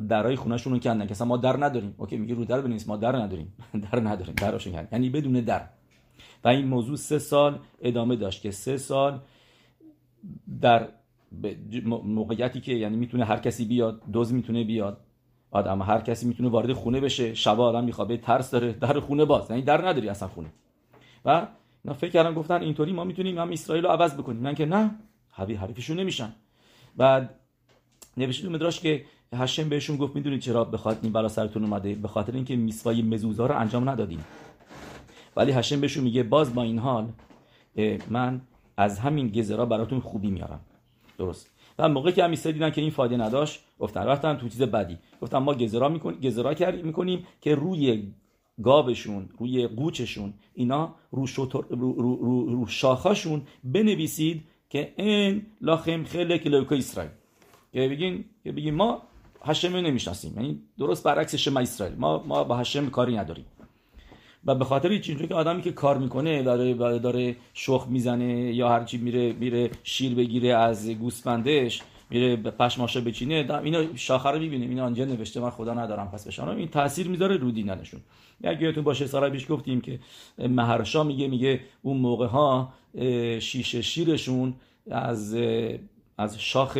Speaker 1: درای خونهشون رو کندن که ما در نداریم. اوکی میگه رو در بنویس ما در نداریم. در نداریم دراشون کردن یعنی بدون در. و این موضوع سه سال ادامه داشت که سه سال در موقعیتی که یعنی می‌تونه هر کسی بیاد دوز می‌تونه بیاد آدم هر کسی می‌تونه وارد خونه بشه. شب آدم میخوابه ترس داره در خونه باز. یعنی در نداری اصلا خونه. و اینا فکر کردن گفتن اینطوری ما می‌تونیم هم اسرائیل رو عوض بکنیم. نه که نه حریفشون نمیشن. بعد نوشته مدراش که هشم بهشون گفت می‌دونید چرا بخاطر این بلا سرتون اومده؟ به خاطر اینکه میسوای مزوزا رو انجام ندادین ولی هشم بهشون میگه باز با این حال من از همین گزرا براتون خوبی میارم. درست. و موقعی که همیسته دیدن که این فایده نداشت گفتن رفتن تو چیز بدی. گفتن ما گزرا می‌کنیم گزرا می‌کنیم که روی گاوشون روی قوچشون اینا رو, شطر، رو, رو, رو, رو شاخاشون بنویسید که این لاخم خیلی لوکا اسرائیل. که بگین که بگین ما هشم نمی‌شناسیم. یعنی درست برعکس شما اسرائیل. ما ما با هشم کاری نداریم. و به خاطر اینجوری که آدمی که کار می‌کنه داره داره شخ می‌زنه یا هرچی میره میره شیر بگیره از گوسفندش میره به پشماشا بچینه اینا شاخه رو می‌بینیم. اینا آنجا نوشته من خدا ندارم پس بشن این تاثیر می‌ذاره رو دینشون اگه یادتون باشه سال پیش گفتیم که مهرشا میگه میگه اون موقع ها شیشه شیرشون از از شاخ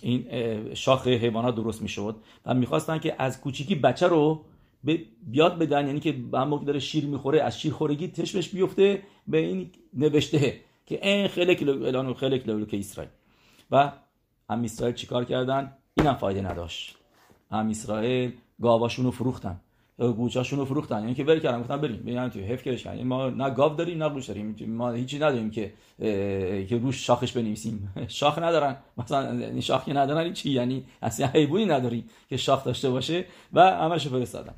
Speaker 1: این شاخ حیوانات درست می‌شد. و می‌خواستن که از کوچیکی بچه رو بیاد بدن یعنی که به موقع داره شیر می‌خوره از شیر خورگی تشمش بیفته به این نوشته که این خیلی کلو خیلی کلو که اسرائیل. و هم اسرائیل چیکار کردن؟ اینم فایده نداشت. هم اسرائیل گاواشون رو فروختن. گوچاشون رو فروختن. یعنی که ول کردن گفتن بریم. بیان تو حیف کردش یعنی ما نه گاو داریم نه گوش داریم. ما هیچی نداریم که که روش شاخش بنویسیم. شاخ ندارن. مثلا یعنی شاخی ندارن چی یعنی اصلا حیوانی نداریم که شاخ داشته باشه. و همش فرستادن.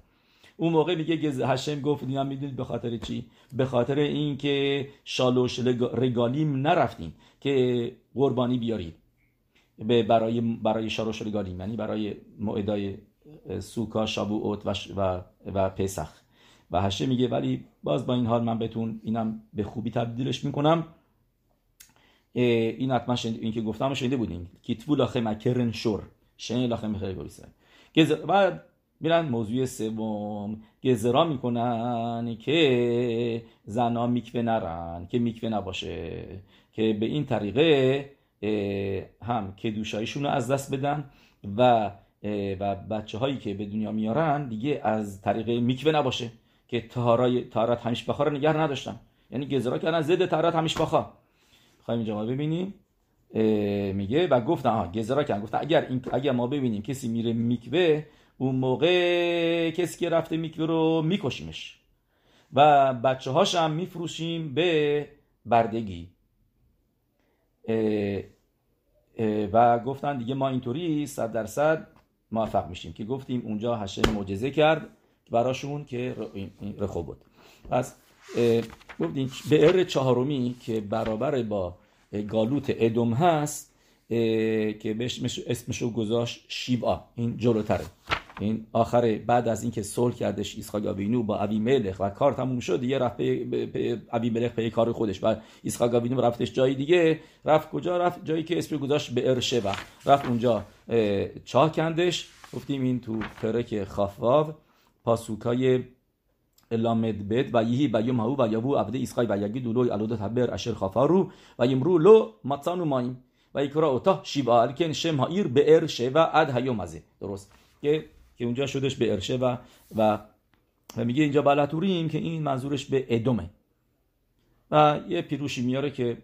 Speaker 1: اون موقع میگه هشم گفت اینا می‌دونید به خاطر چی؟ به خاطر اینکه شالوش رگالیم نرفتیم که قربانی بیارید. به برای برای شالوش رگالیم. یعنی برای موعدای سوکا شابوت و, و, و پسخ. و هشه میگه ولی باز با این حال من بهتون اینم به خوبی تبدیلش می‌کنم. این حتما این که گفتم شنیده بودین. کیتبو لاخه مکرن شور. شنید لاخه خیلی گویسه و میرن موضوع سوم. گزرا می‌کنن که زنا میکوه نرن که میکوه نباشه. که به این طریقه هم که دوشایشون رو از دست بدن و و بچه هایی که به دنیا میارن دیگه از طریق میکوه نباشه که تهارای تهارت همیش بخار نگر نداشتن. یعنی گزرا کردن ضد تهارت همیش بخار خواهیم اینجا ما ببینیم. میگه و گفت آها گزرا کردن. گفت اگر این اگر ما ببینیم کسی میره میکوه اون موقع کسی که رفته میکوه رو میکشیمش. و بچه هاش هم میفروشیم به بردگی. و گفتن دیگه ما اینطوری صد درصد موفق میشیم. که گفتیم اونجا هشم معجزه کرد براشون که رخو بود. پس گفتیم به ار چهارمی که برابر با گالوت ادم هست که بهش اسمشو گذاشت شیبا. این جلوتره. این آخر بعد از اینکه صلح کردش اسحاق آوینو با ابی ملخ و کار تموم شد دیگه رفت به ابی ملخ به کار خودش و اسحاق آوینو رفتش جای دیگه. رفت کجا؟ رفت جایی که اسم گذاشت به ارشبه رفت اونجا چاه کندش. گفتیم این تو ترک خافواو پاسوکای لامد بد و یهی بیوم هاو و یابو عبد اسحاق و یگی دولوی الودت حبر اشر خافارو و یمرو لو مطانو مایم. و یکرا اوتا شیبا الکن شم هایر به ارشبه اد هیوم درست. که که اونجا شدش به ارشه و و, و میگه اینجا بلطوریم که این منظورش به ادومه. و یه پیروشی میاره که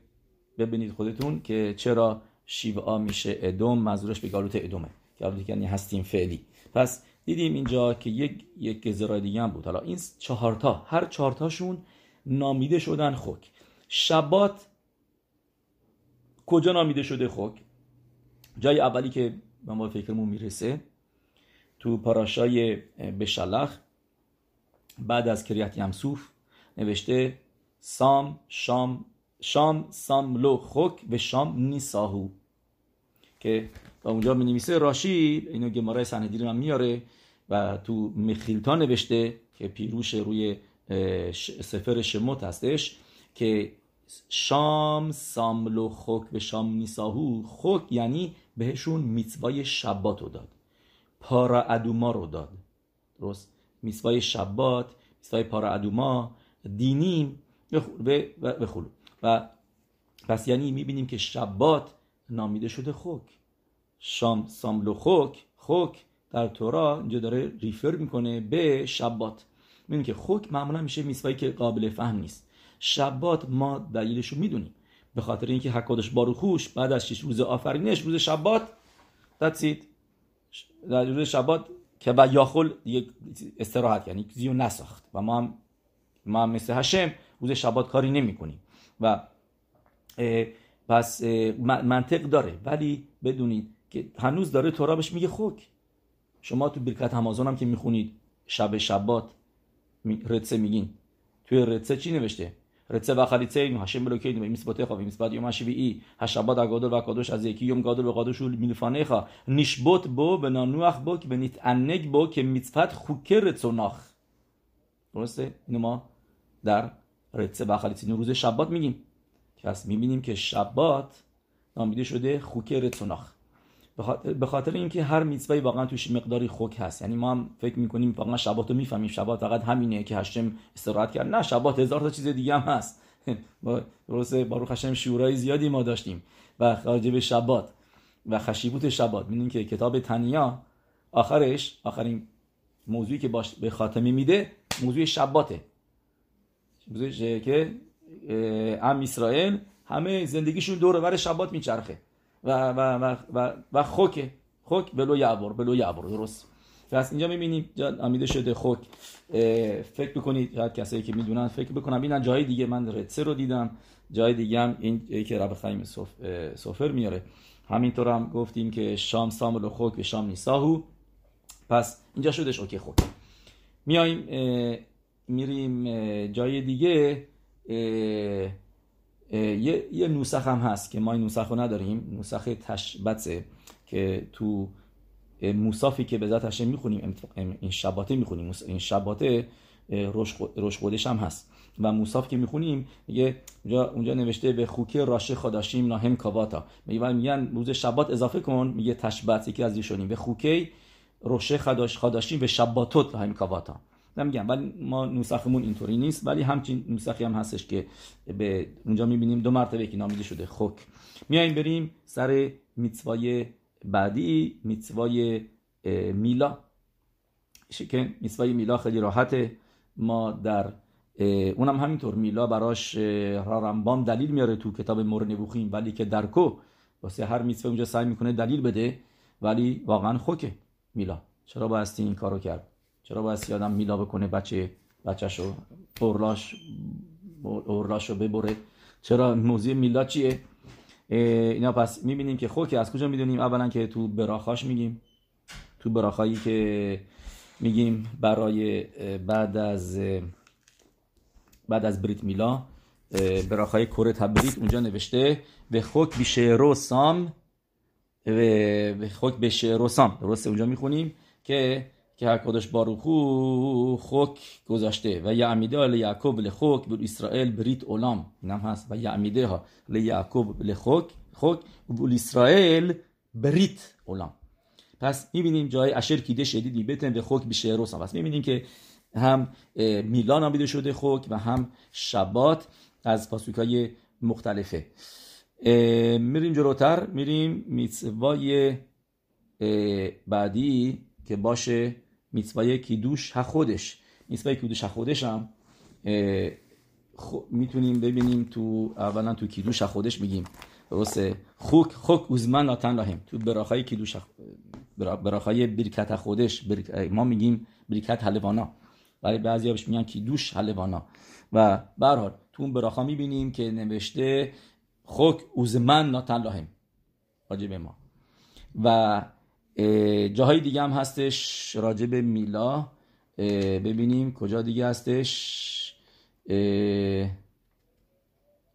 Speaker 1: ببینید خودتون که چرا شیوعا میشه ادوم منظورش به گالوت ادومه. که یعنی هستیم فعلی. پس دیدیم اینجا که یک یک گزرای دیگه هم بود. حالا این چهارتا هر چهارتاشون نامیده شدن خوک شبات کجا نامیده شده خوک جای اولی که به ما فکرمون می‌رسه تو پاراشای بشلخ بعد از کریت یمسوف نوشته سام شام شام سام لو خوک و شام نیساهو که با اونجا می نویسه راشی اینو گمارای سندیر هم میاره و تو مخیلتا نوشته که پیروش روی سفر شموت هستش که شام ساملو خوک به شام نیساهو خوک یعنی بهشون میتوای شبات رو داد. پارا ادوما رو داد. درست؟ میسوای شبات میسوای پارا ادوما دینیم و خلو و پس یعنی می‌بینیم که شبات نامیده شده خوک شام ساملو خوک خوک در تورا اینجا داره ریفر می‌کنه به شبات. می‌بینیم که خوک معمولا میشه میسوایی که قابل فهم نیست. شبات ما دلیلش رو می‌دونیم. به خاطر اینکه حکادش باروخوش بعد از شش روز آفرینش روز شبات دتسید در روز شبات که با یاخل دیگه استراحت یعنی زیو نساخت. و ما هم ما هم مثل هشم روز شبات کاری نمی کنیم. و پس منطق داره. ولی بدونید که هنوز داره تورا بهش میگه خوک. شما تو برکت همازون هم که می‌خونید شب شبات رتسه میگین. توی رتسه چی نوشته؟ خا میسبت یوم شویی هشبات اگادل و قادوش از یکی یوم گادل و قادوش میلفانه خا نشبوت بو به نانوخ بو که بنیت انگ بو که میسفت خوکه رتسوناخ درسته اینو ما در رتسه و خلیצه روز شبات میگیم از می‌بینیم که شبات نامیده شده خوکه رتسوناخ به خاطر اینکه هر میتوایی واقعا توش مقداری خوک هست. یعنی ما هم فکر می‌کنیم واقعا شبات رو می‌فهمیم. شبات فقط همینه که هشتم استراحت کرد. نه شبات هزار تا چیز دیگه هم هست. با درسته باروخ هشتم شورای زیادی ما داشتیم. و خارج به شبات و خشیبوت شبات. می‌دونیم که کتاب تنیا آخرش آخرین موضوعی که باش به خاتمی میده موضوع شباته. موضوعی که ام اسرائیل همه زندگیشون دور بر شبات میچرخه. و و و و, و خوک خوک بلو یعبر بلو یعبر درست. پس اینجا می‌بینیم امیده شده خوک فکر بکنید شاید کسایی که می‌دونن فکر بکنم اینا جای دیگه من رتسه رو دیدم. جای دیگه هم این که رب خیم سفر میاره. همینطور هم گفتیم که شام سامل و خوک و شام نیساهو. پس اینجا شدش اوکی خوک میایم میریم جای دیگه. یه, یه نوسخ هم هست که ما این نوسخ رو نداریم. نوسخ تشبته که تو موسافی که به ذات می‌خونیم این شباته می‌خونیم. این شباته روش هم هست. و موساف که می‌خونیم میگه اونجا, اونجا نوشته به خوکه راشه خداشیم ناهم کاواتا میگه میگن روز شبات اضافه کن. میگه تشبت یکی از ایشونیم. به خوکه روشه خداش خداشیم به شباتوت ناهم کاواتا نمیگم ولی ما نوسخمون اینطوری نیست. ولی همچین نوسخی هم هستش که به اونجا می‌بینیم. دو مرتبه که نامیده شده. خوک میایم بریم سر میتوای بعدی میتوای میلا. شکن میتوای میلا خیلی راحته. ما در اونم همینطور. میلا براش رامبام دلیل میاره تو کتاب مور نبوخیم. ولی که درکو واسه هر میتوای اونجا سعی می‌کنه دلیل بده. ولی واقعا خوکه میلا. چرا بایستی این کارو کرد؟ چرا باید آدم میلا بکنه بچه بچهشو؟ اورلاش اورلاشو ببره. چرا موضوع میلا چیه؟ اینا پس می‌بینیم که خود که از کجا می‌دونیم؟ اولا که تو براخاش میگیم. تو براخایی که میگیم برای بعد از بعد از بریت میلا براخای کره تبریت اونجا نوشته به خوک بیشه سام به خوک به رو سام. درسته اونجا می‌خونیم که که هر باروخو خوک گذاشته و یعمیده لیعکوب لخوک بر اسرائیل بریت اولام این هم هست. و یعمیده ها لیعکوب لخوک خوک بر اسرائیل بریت اولام پس می‌بینیم جای اشر کیده شدیدی بتن به خوک بیشه روسا پس می‌بینیم که هم میلان نامیده شده خوک و هم شبات از پاسوکای مختلفه. میریم جلوتر. میریم میتوای بعدی که باشه میتوای کیدوش ها خودش میتوای کیدوش خودش هم می‌تونیم ببینیم تو اولا تو کیدوش خودش میگیم درسته خوک خوک اوزمن ناتن لاهم تو براخای کیدوش براخای برکت خودش ما میگیم برکت حلوانا ولی بعضی ها میگن کیدوش حلوانا و برحال تو اون براخا می‌بینیم که نوشته خوک اوزمن ناتن لاهم راجب ما و جاهای دیگه هم هستش راجع به میلا. ببینیم کجا دیگه هستش.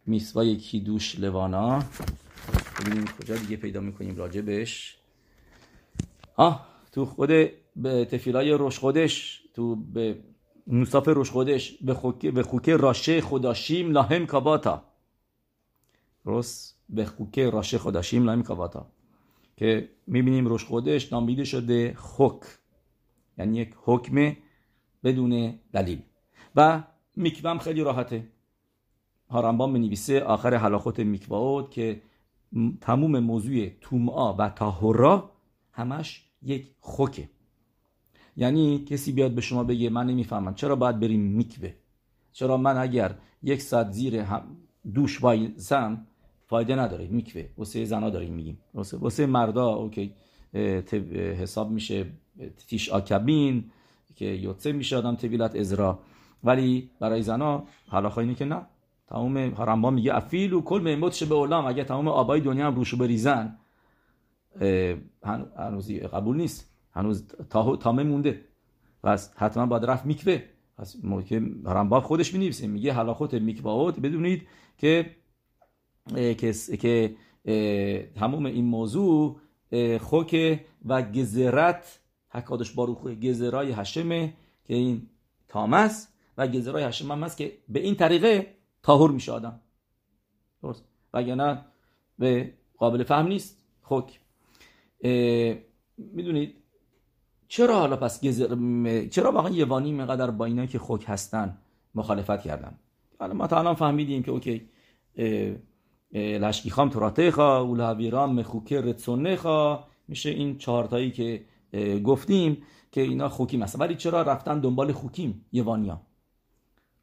Speaker 1: میسوای کیدوش لوانا. ببینیم کجا دیگه پیدا می‌کنیم راجبش. آه تو خود به تفیلای روش خودش تو به مصاف روش خودش به خوکه, به خوکه راشه خداشیم لاهم کاباتا. درست به خوکه راشه خداشیم لاهم کاباتا. که می‌بینیم روش خودش نامیده شده خوک یعنی یک حکم بدون دلیل. و میکوام خیلی راحته. هارنبام بنویسه آخر حلاخوت میکواود که تموم موضوع تومعا و تاهورا همش یک خوکه یعنی کسی بیاد به شما بگه من نمی‌فهمم چرا باید بریم میکوه؟ چرا من اگر یک ساعت زیر دوش وایسم فایده نداره میکوه. واسه زنا داریم میگیم. واسه واسه مردا اوکی. حساب میشه تیش آکبین که یوتسه میشه آدم طویلت ازرا. ولی برای زنا حالا اینه که نه. تمام رمبا میگه افیل و کل میموتش به اولام. اگه تمام آبای دنیا هم روشو بریزن هنوز قبول نیست. هنوز تامه مونده. پس حتما باید رفت میکوه. پس که رمباب خودش می میگه حلاخوت میکواوت بدونید که که تمام این موضوع خوک و گزرت حکادش باروخ گزرای هشمه که این تامس و گزرای هشم هم هست که به این طریقه تاهور میشه آدم. درست؟ وگرنه به قابل فهم نیست. خوک می‌دونید چرا حالا پس گزر... چرا واقعا یوانی مقدر با اینا که خوک هستن مخالفت کردن؟ حالا ما تا الان فهمیدیم که اوکی لشکی خام تراته خوا اولهاویرام مخوکه رتسونه خوا میشه این چهارتایی که گفتیم که اینا خوکیم هستن ولی چرا رفتن دنبال خوکیم؟ یوانیا.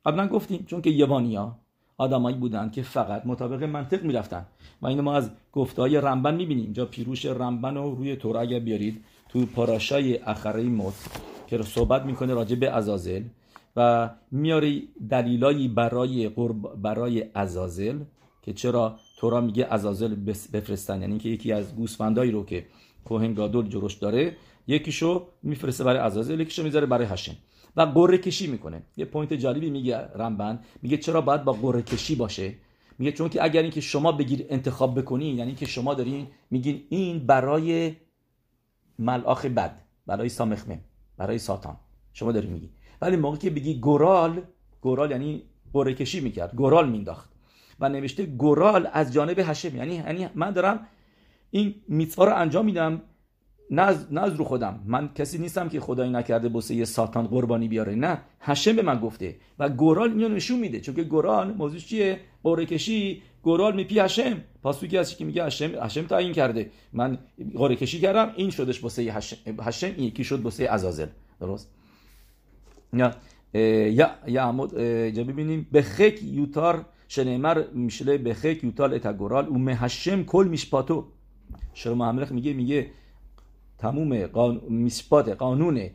Speaker 1: قبلا گفتیم چون که یوانیا آدمایی بودند که فقط مطابق منطق می‌رفتن. و اینو ما از گفتهای رمبن می‌بینیم. اینجا پیروش رمبن رو روی تور اگر بیارید تو پاراشای اخره موت که رو صحبت می‌کنه راجع به עזאזל و میاره دلیلایی برای קרבן برای עזאזל که چرا תורה میگه עזאזל بفرستن. یعنی که یکی از گوسفندایی رو که כהן גדול جروش داره یکیشو میفرسته برای עזאזל یکیشو می‌ذاره برای השם و قرعه کشی می‌کنه. یه point جالبی میگه רמב"ן. میگه چرا باید با قرعه کشی باشه؟ میگه چون که اگر اینکه شما بگیر انتخاب بکنین یعنی که شما دارین میگین این برای ملاخ بد برای سامخمه برای ساتان. شما داری میگی ولی موقعی که بگی گورال گورال یعنی قره کشی می‌کرد. گورال مینداخت و نوشته گورال از جانب هشم یعنی یعنی من دارم این میتوا رو انجام میدم نه از, رو خودم. من کسی نیستم که خدایی نکرده بسه یه ساتان قربانی بیاره. نه هشم به من گفته و گورال اینو نشون میده. چون که گورال موضوع چیه؟ قره کشی. گورال میپی هشم. پاسوکی هستی که میگه هشم هشم تعیین کرده. من قره کشی کردم. این شدش بسه هشم هشم این یکی شد بسه ازازل درست؟ یا یا یا جا ببینیم. به خک یوتار شنیمر میشله به خک یوتال اتا گورال و مهشم کل میشپاتو شما هملخ میگه میگه تموم قان... میسپات قانون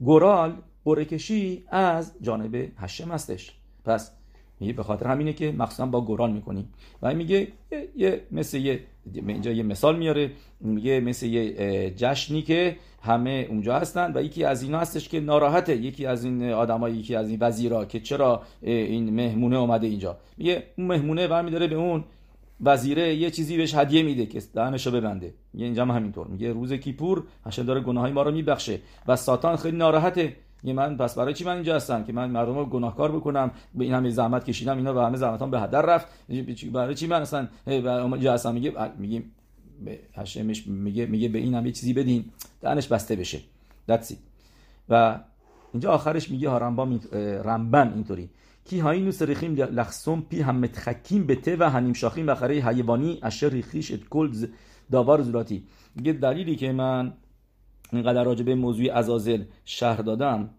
Speaker 1: گورال برکشی از جانب هشم هستش پس میگه به خاطر همینه که مخصوصا با گورال می‌کنیم و میگه یه مثل یه اینجا یه مثال میاره. میگه مثل یه جشنی که همه اونجا هستن و یکی از اینا هستش که ناراحته. یکی از این آدمایی یکی از این وزیرا که چرا این مهمونه اومده اینجا. میگه اون مهمونه برمیداره به اون وزیره یه چیزی بهش هدیه میده که دهنشو ببنده. میگه اینجا هم همینطور. میگه روز کیپور هشم داره گناهای ما رو میبخشه و ساتان خیلی ناراحته. میگه من پس برای چی من اینجا هستم که من مردم رو گناهکار بکنم؟ به این همه زحمت کشیدم اینا به همه زحمتام به هدر رفت. برای چی من اصلا اینجا هستم؟ میگه میگه هشمش میگه میگه به این هم یه چیزی بدین. دهنش بسته بشه. دتسی و اینجا آخرش میگه ها رمبن اینطوری. کی هایی سرخیم لخصوم پی هم متخکیم به ته و هنیم شاخیم بخره حیوانی اشر ریخیش ات کل داوار زولاتی میگه دلیلی که من اینقدر راجع به موضوع ازازل شهر دادم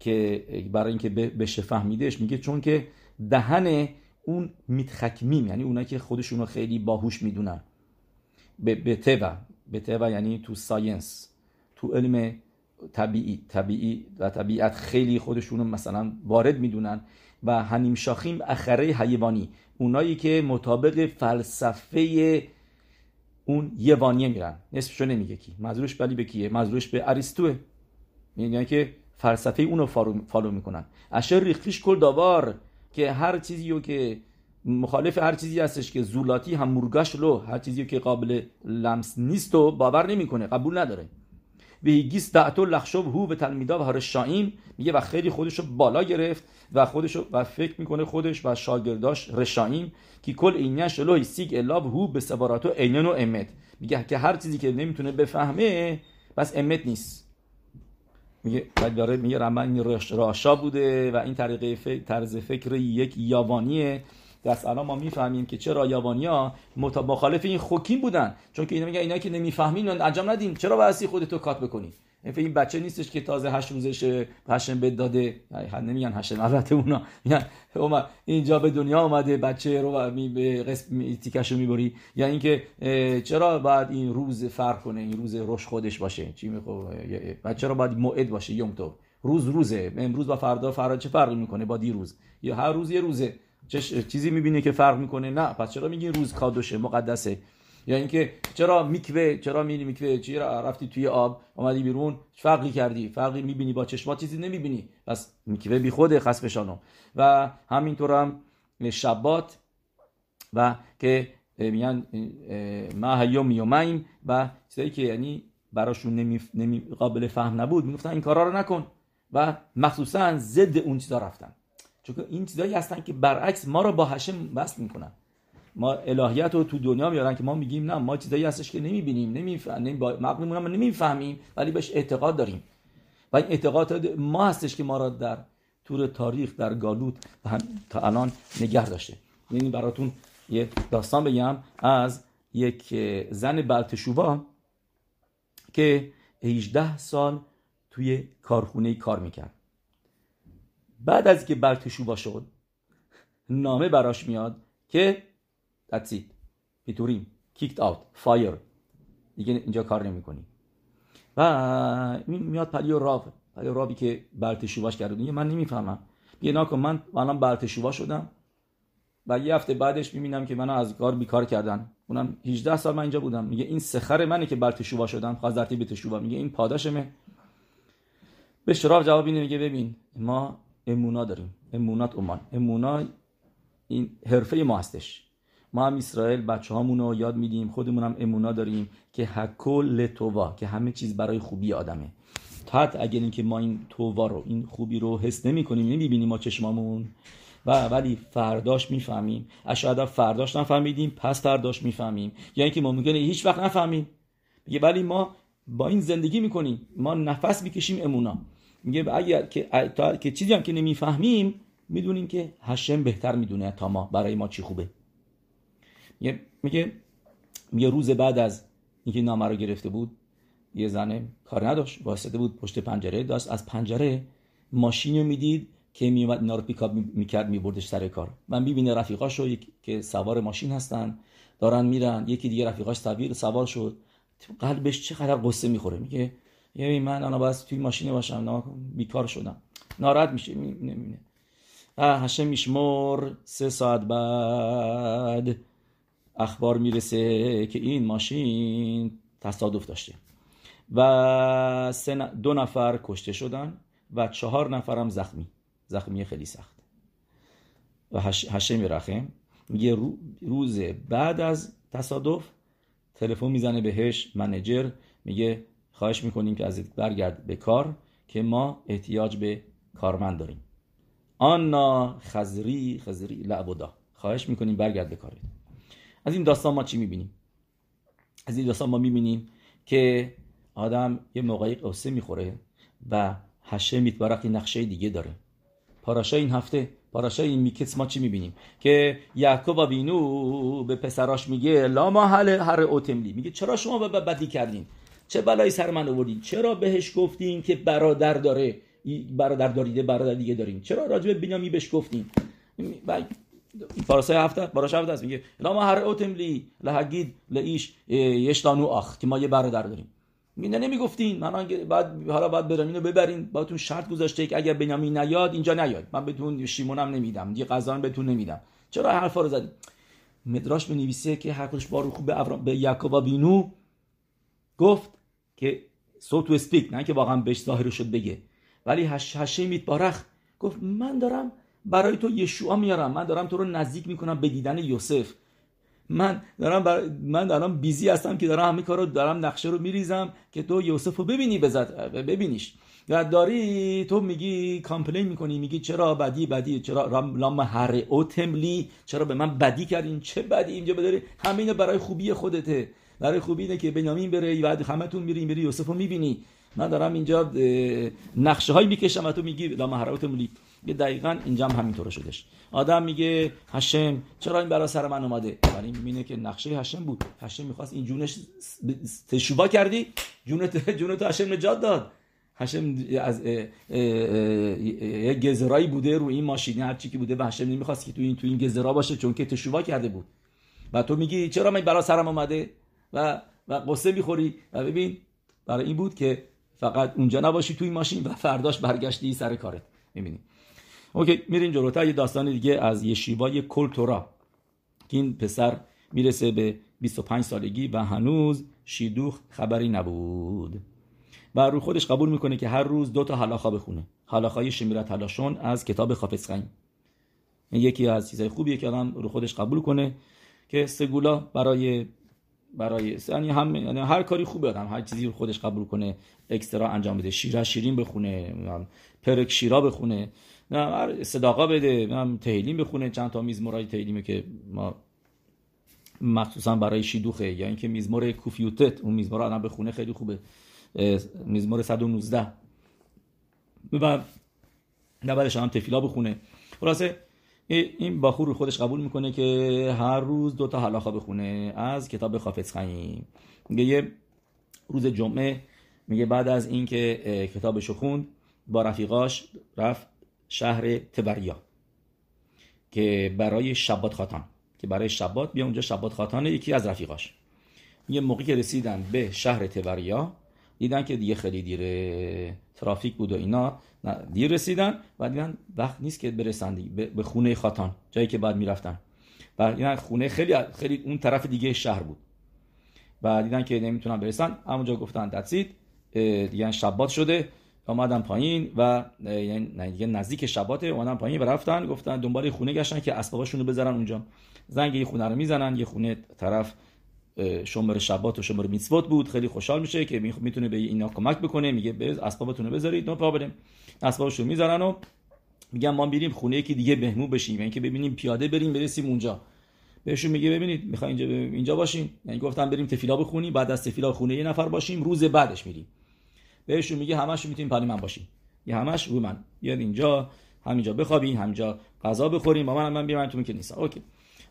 Speaker 1: که برای اینکه بشه فهمیدش میگه چون که دهن اون میتخکمیم یعنی اونایی که خودشون رو خیلی باهوش می‌دونن. به, به به یعنی تو ساینس. تو علم طبیعی. طبیعی و طبیعت خیلی خودشون مثلا وارد می‌دونن. و هنیم شاخیم اخره حیوانی. اونایی که مطابق فلسفه اون یوانیه میرن. نصفشو نمیگه کی. مزروش بلی به کیه؟ مزروش به اریستوه. میگن که فلسفه اونو فالو می‌کنن. اشر ریخیش کل داوار که هر چیزی رو که مخالف هر چیزی هستش که زولاتی هم مرگاش لو هر چیزی که قابل لمس نیست و باور نمی‌کنه. قبول نداره. و هیگیس دعتو لخشوب هو به تلمیدا و هرشائیم میگه و خیلی خودش رو بالا گرفت و خودش و فکر می‌کنه خودش و شاگرداش رشائیم که کل اینیا شلو سیگ الاب هو به سواراتو اینن و امت میگه که هر چیزی که نمی‌تونه بفهمه بس امت نیست میگه داره میگه رمن راشا بوده و این طریقه طرز فکر یک یابانیه دست الان ما می‌فهمیم که چرا یابانیا مخالف این خوکیم بودن. چون که اینا میگن اینا که نمی‌فهمین انجام ندین. چرا واسه خودتو کات بکنی؟ این بچه نیستش که تازه هشت روزش هشم به داده. نمیگن هشم البته اونا میگن اینجا به دنیا آمده بچه رو به قسم تیکش رو می‌بری. یا اینکه چرا باید این روز فرق کنه؟ این روز روش خودش باشه. چی می‌خواد بچه رو باید موعد باشه؟ یوم تو روز روزه. امروز با فردا فردا چه فرقی می‌کنه با دیروز؟ یا هر روز یه روزه. چیزی می‌بینه که فرق می‌کنه؟ نه. پس چرا میگی روز کادوشه مقدسه؟ یا اینکه چرا میکوه چرا میری میکوه؟ چرا رفتی توی آب اومدی بیرون فرقی کردی. فرقی می‌بینی با چشمات چیزی نمی‌بینی. پس میکوه بی خوده خسفشانو و همینطور هم شبات و که میگن ما هیوم یومیم و چیزایی که یعنی براشون نمی, نمی قابل فهم نبود. می‌گفتن این کارا رو نکن. و مخصوصا ضد اون چیزا رفتن. چون این چیزایی هستن که برعکس ما رو با هشم بس می‌کنن. ما الهیت رو تو دنیا میارن که ما میگیم نه ما چیزایی هستش که نمی‌بینیم نمی‌فهمیم مغزمون هم نمی‌فهمیم ولی بهش اعتقاد داریم. و این اعتقاد ما هستش که ما را در طور تاریخ در گالوت تا الان نگه داشته. یعنی براتون یه داستان بگم از یک زن بلتشوبا که 18 سال توی کارخونه کار می‌کرد. بعد از که بلتشوبا شد نامه براش میاد که That's it. پیتوریم kicked out. Fire. دیگه اینجا کار نمی‌کنی. و میاد پهلو راب. پهلو رابی که בעל תשובה ش کرده میگه من نمی‌فهمم. میگه ناکن من الان בעל תשובה شدم. و یه هفته بعدش می‌بینم که منو از کار بیکار کردن. اونم 18 سال من اینجا بودم. میگه این שכר منه که בעל תשובה شدم. خاص به תשובה میگه این پاداشمه به شراب جواب اینه میگه ببین ما אמונה داریم. אמונת אומן אמונה این حرفه ما هستش. ما עם ישראל بچه رو یاد میدیم. خودمون هم אמונה داریم که הכל לטובה که همه چیز برای خوبی آدمه. تا اگر اینکه ما این تووا رو این خوبی رو حس نمی کنیم نمی‌بینیم ما چشمامون. و ولی فرداش می‌فهمیم. شاید فرداش نفهمیدیم پس فرداش می‌فهمیم. یا اینکه ما ممکنه هیچ وقت نفهمیم. میگه ولی ما با این زندگی می‌کنیم. ما نفس می‌کشیم امونا. میگه اگر که, که چیزی هم که نمی‌فهمیم می‌دونیم که هشم بهتر می‌دونه تا ما برای ما چی خوبه؟ میگه میگه روز بعد از اینکه نامه رو گرفته بود یه زنه کار نداشت واسطه بود پشت پنجره داشت. از پنجره ماشین می‌دید که میومد اینا رو پیکاپ می‌کرد میبردش سر کار. من می‌بینه رفیقاشو که سوار ماشین هستن دارن میرن. یکی دیگه رفیقاش سویر سوار شد. قلبش چقدر قصه می‌خوره. میگه یعنی من الان باید توی ماشین باشم بیکار شدم. ناراحت میشه نمی‌بینه. هشم میشمر سه ساعت بعد اخبار می‌رسه که این ماشین تصادف داشته. و دو نفر کشته شدن و چهار نفرم زخمی. زخمی خیلی سخت. و هشم رخم میگه روز بعد از تصادف تلفن می‌زنه بهش منجر میگه خواهش می‌کنیم که از برگرد به کار که ما احتیاج به کارمند داریم. آنا خزری خزری لعبودا خواهش می‌کنیم برگرد به کارت. از این داستان ما چی می‌بینیم؟ از این داستان ما می‌بینیم که آدم یه موقعی قصه می‌خوره و هشه میتبرق نقشه دیگه داره. پاراشای این هفته پاراشای این میکس ما چی می‌بینیم؟ که یعقوب بینو به پسراش میگه لا ما حل هر اوتملی میگه چرا شما به بدی کردین؟ چه بلایی سر من آوردین؟ چرا بهش گفتین که برادر داره؟ برادر داریده برادر دیگه دارین. چرا راجب بنیامی بهش گفتین؟ پارسای هفته باراش هفته است میگه لا هر اوتم لی لهگید لایش یشتانو آخ که ما یه برادر داریم. میگه نمی‌گفتین. من بعد حالا باید برم اینو ببرین باهاتون شرط گذاشته که اگر بنیامین نیاد اینجا نیاد. من بهتون شیمونم نمیدم دیگه غذا بهتون نمیدم. چرا حرفا رو زدی مدراش بنویسه که حقش بارو خوب به به یعقوب بینو گفت که so to speak نه که واقعا بهش ظاهر شد بگه. ولی هش השם יתברך گفت من دارم برای تو ישועה میارم. من دارم تو رو نزدیک می‌کنم به دیدن یوسف. من دارم من دارم busy هستم که دارم همه کار رو دارم نقشه رو میریزم که تو یوسف رو ببینی بزد ببینیش. و داری تو میگی complain می‌کنی میگی چرا بدی بدی چرا למה הרעותם לי چرا به من بدی کردین چه بدی؟ اینجا بداری؟ همین برای خوبی خودته. برای خوبی اینه که بنیامین بره بعد همتون میری میری یوسف رو می‌بینی. من دارم اینجا نقشه هایی می‌کشم و تو میگی لا مهرات مولی یه دقیقا اینجا هم همینطور شدش آدم میگه هشم چرا این برا سر من اومده؟ ولی می‌بینه که نقشه هشم بود. هشم می‌خواست این جونش تشوبا کردی. جونت جونت هشم نجات داد. هشم از یه گزرایی بوده رو این ماشینی هر چی که بوده و هشم نمی‌خواست که تو این تو این گزرا باشه چون که تشوبا کرده بود. و تو میگی چرا من برا سرم اومده؟ و و قصه می‌خوری. و ببین برای این بود که فقط اونجا نباشی توی ماشین و فرداش برگشتی سر کارت. می‌بینی؟ اوکی میریم جلوتر. یه داستان دیگه از یشیوای کلتورا. که این پسر می‌رسه به 25 سالگی و هنوز شیدوخ خبری نبود. و رو خودش قبول می‌کنه که هر روز دو تا حلاخا بخونه. حلاخای شمیرت حلاشون از کتاب این یکی از چیزهای خوبیه که آدم رو خودش قبول کنه که سگولا برای برای یعنی هم یعنی هر کاری خوبه آدم هر چیزی رو خودش قبول کنه اکسترا انجام بده شیره شیرین بخونه پرک شیرا بخونه صداقا بده هم تهیلیم بخونه چند تا میزمورای تهیلیمه که ما مخصوصا برای شیدوخه یا اینکه میزمور کوفیوتت اون میزمور آدم بخونه خیلی خوبه. میزمور 119 و بعدش هم تفیلا بخونه. خلاصه این باخور خودش قبول می‌کنه که هر روز دو تا حلاخا بخونه از کتاب خافز خیم. میگه یه روز جمعه میگه بعد از اینکه کتابشو خوند با رفیقاش رفت شهر تبریا که برای شبات خاتان که برای شبات بیا اونجا شبات خاتانه یکی از رفیقاش. یه موقعی که رسیدن به شهر تبریا دیدن که دیگه خیلی دیره ترافیک بود و اینا. دیر رسیدن و دیدن وقت نیست که برسن به خونه خاتان جایی که بعد می‌رفتن. و اینا خونه خیلی خیلی اون طرف دیگه شهر بود. و دیدن که نمی‌تونن برسن همونجا گفتن دتسید دیگه شبات شده. آمدن پایین و یعنی دیگه نزدیک شبات اومدن پایین و رفتن گفتن دنبال خونه گشتن که اسباباشون رو بذارن اونجا. زنگ یه خونه رو می‌زنن یه خونه طرف شمر شبات و شمر میتسوت بود. خیلی خوشحال میشه که می‌تونه به اینا کمک بکنه. میگه به اسبابتون بذارید. نو پرابلم اسبابش رو می‌ذارن و میگن ما بریم خونه که دیگه بهمو بشیم. یعنی که ببینیم پیاده بریم برسیم اونجا. بهشون میگه ببینید می‌خوای اینجا اینجا باشیم. یعنی گفتم بریم تفیلا بخونیم. بعد از تفیلا خونه یه نفر باشیم. روز بعدش میریم. بهشون میگه همش می‌تونیم پای من باشیم. یه همش رو من. بیاد اینجا همینجا بخوابیم همینجا غذا بخوریم. با من من بیام تو که نیستم اوکی.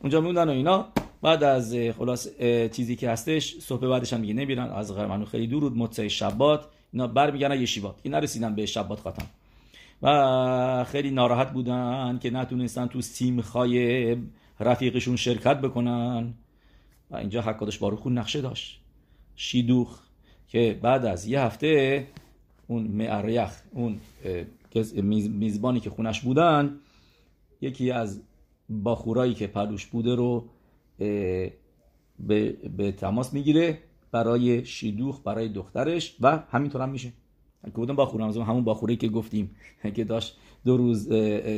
Speaker 1: اونجا موندن و اینا. بعد از خلاص چیزی که هستش صبح بعدش هم میگه نمیرن. از قرمنو خیلی دور بود متصی شبات. اینا برمیگردن یه شیبات. اینا رسیدن به شبات خاتم. و خیلی ناراحت بودن که نتونستن تو خای رفیقشون شرکت بکنن. و اینجا حکادش باروخون نقشه داشت. شیدوخ که بعد از یه هفته اون معریخ اون میزبانی که خونش بودن یکی از باخورایی که پلوش بوده رو به, به تماس می‌گیره برای شیدوخ برای دخترش و همینطور هم میشه. کدوم باخور همون باخوری که گفتیم که داشت دو روز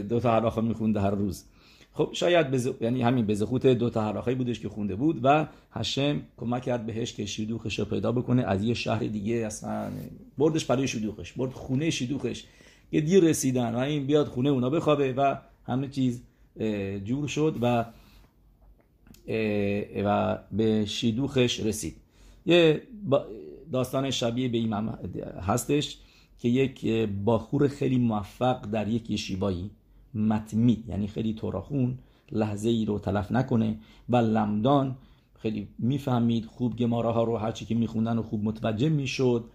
Speaker 1: دو تا حلاخا میخونده هر روز. خب شاید بز... یعنی همین بزخوت دو تا حلاخایی بودش که خونده بود و هشم کمک کرد بهش که شیدوخش رو پیدا بکنه. از یه شهر دیگه اصلا بردش برای شیدوخش برد خونه شیدوخش یه دیر رسیدن و این بیاد خونه اونا بخوابه و همه چیز جور شد و و به شیدوخش رسید. یه داستان شبیه به این هستش که یک باخور خیلی موفق در یک یشیبایی متمی یعنی خیلی توراخون لحظه ای رو تلف نکنه و لمدان خیلی می‌فهمید خوب گماره ها رو هرچی که میخوندن و خوب متوجه می‌شد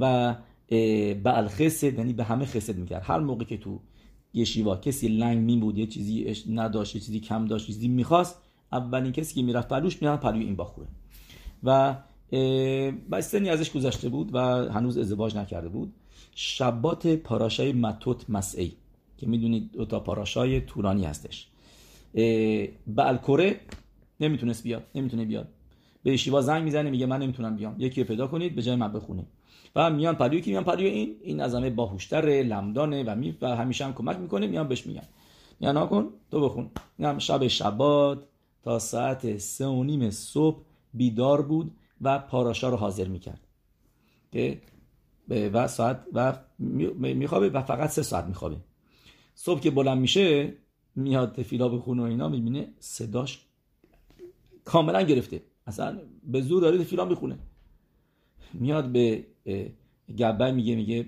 Speaker 1: و به الخسد یعنی به همه خسد می‌کرد. هر موقع که تو یه شیوا کسی لنگ می بود یه چیزی نداشت یه چیزی کم داشت چیزی می‌خواست اولین کسی که می‌رفت پلوش می‌رفت پلوی این باخوره. و بستنی ازش گذشته بود و هنوز ازدواج نکرده بود. شبات پاراشای متوت مسعی که می‌دونید دو تا پاراشای تورانی هستش. به الکره نمی‌تونست بیاد نمی‌تونه بیاد. به شیوا زنگ می‌زنه میگه من نمی‌تونم بیام. یکی رو پیدا کنید به جای من بخونه و میان پلوی که میان پلوی این این از همه باهوشتره لمدانه و و همیشه هم کمک می‌کنه میان بهش میگن. میان کن تو بخون. میگم شب شبات تا ساعت سه و نیم صبح بیدار بود و پاراشا رو حاضر می‌کرد. که و ساعت و میخوابه و فقط سه ساعت میخوابه. صبح که بلند میشه میاد تفیلا به خونه و اینا می‌بینه صداش کاملا گرفته. اصلا به زور داره تفیلا می‌خونه. میاد به گبه میگه میگه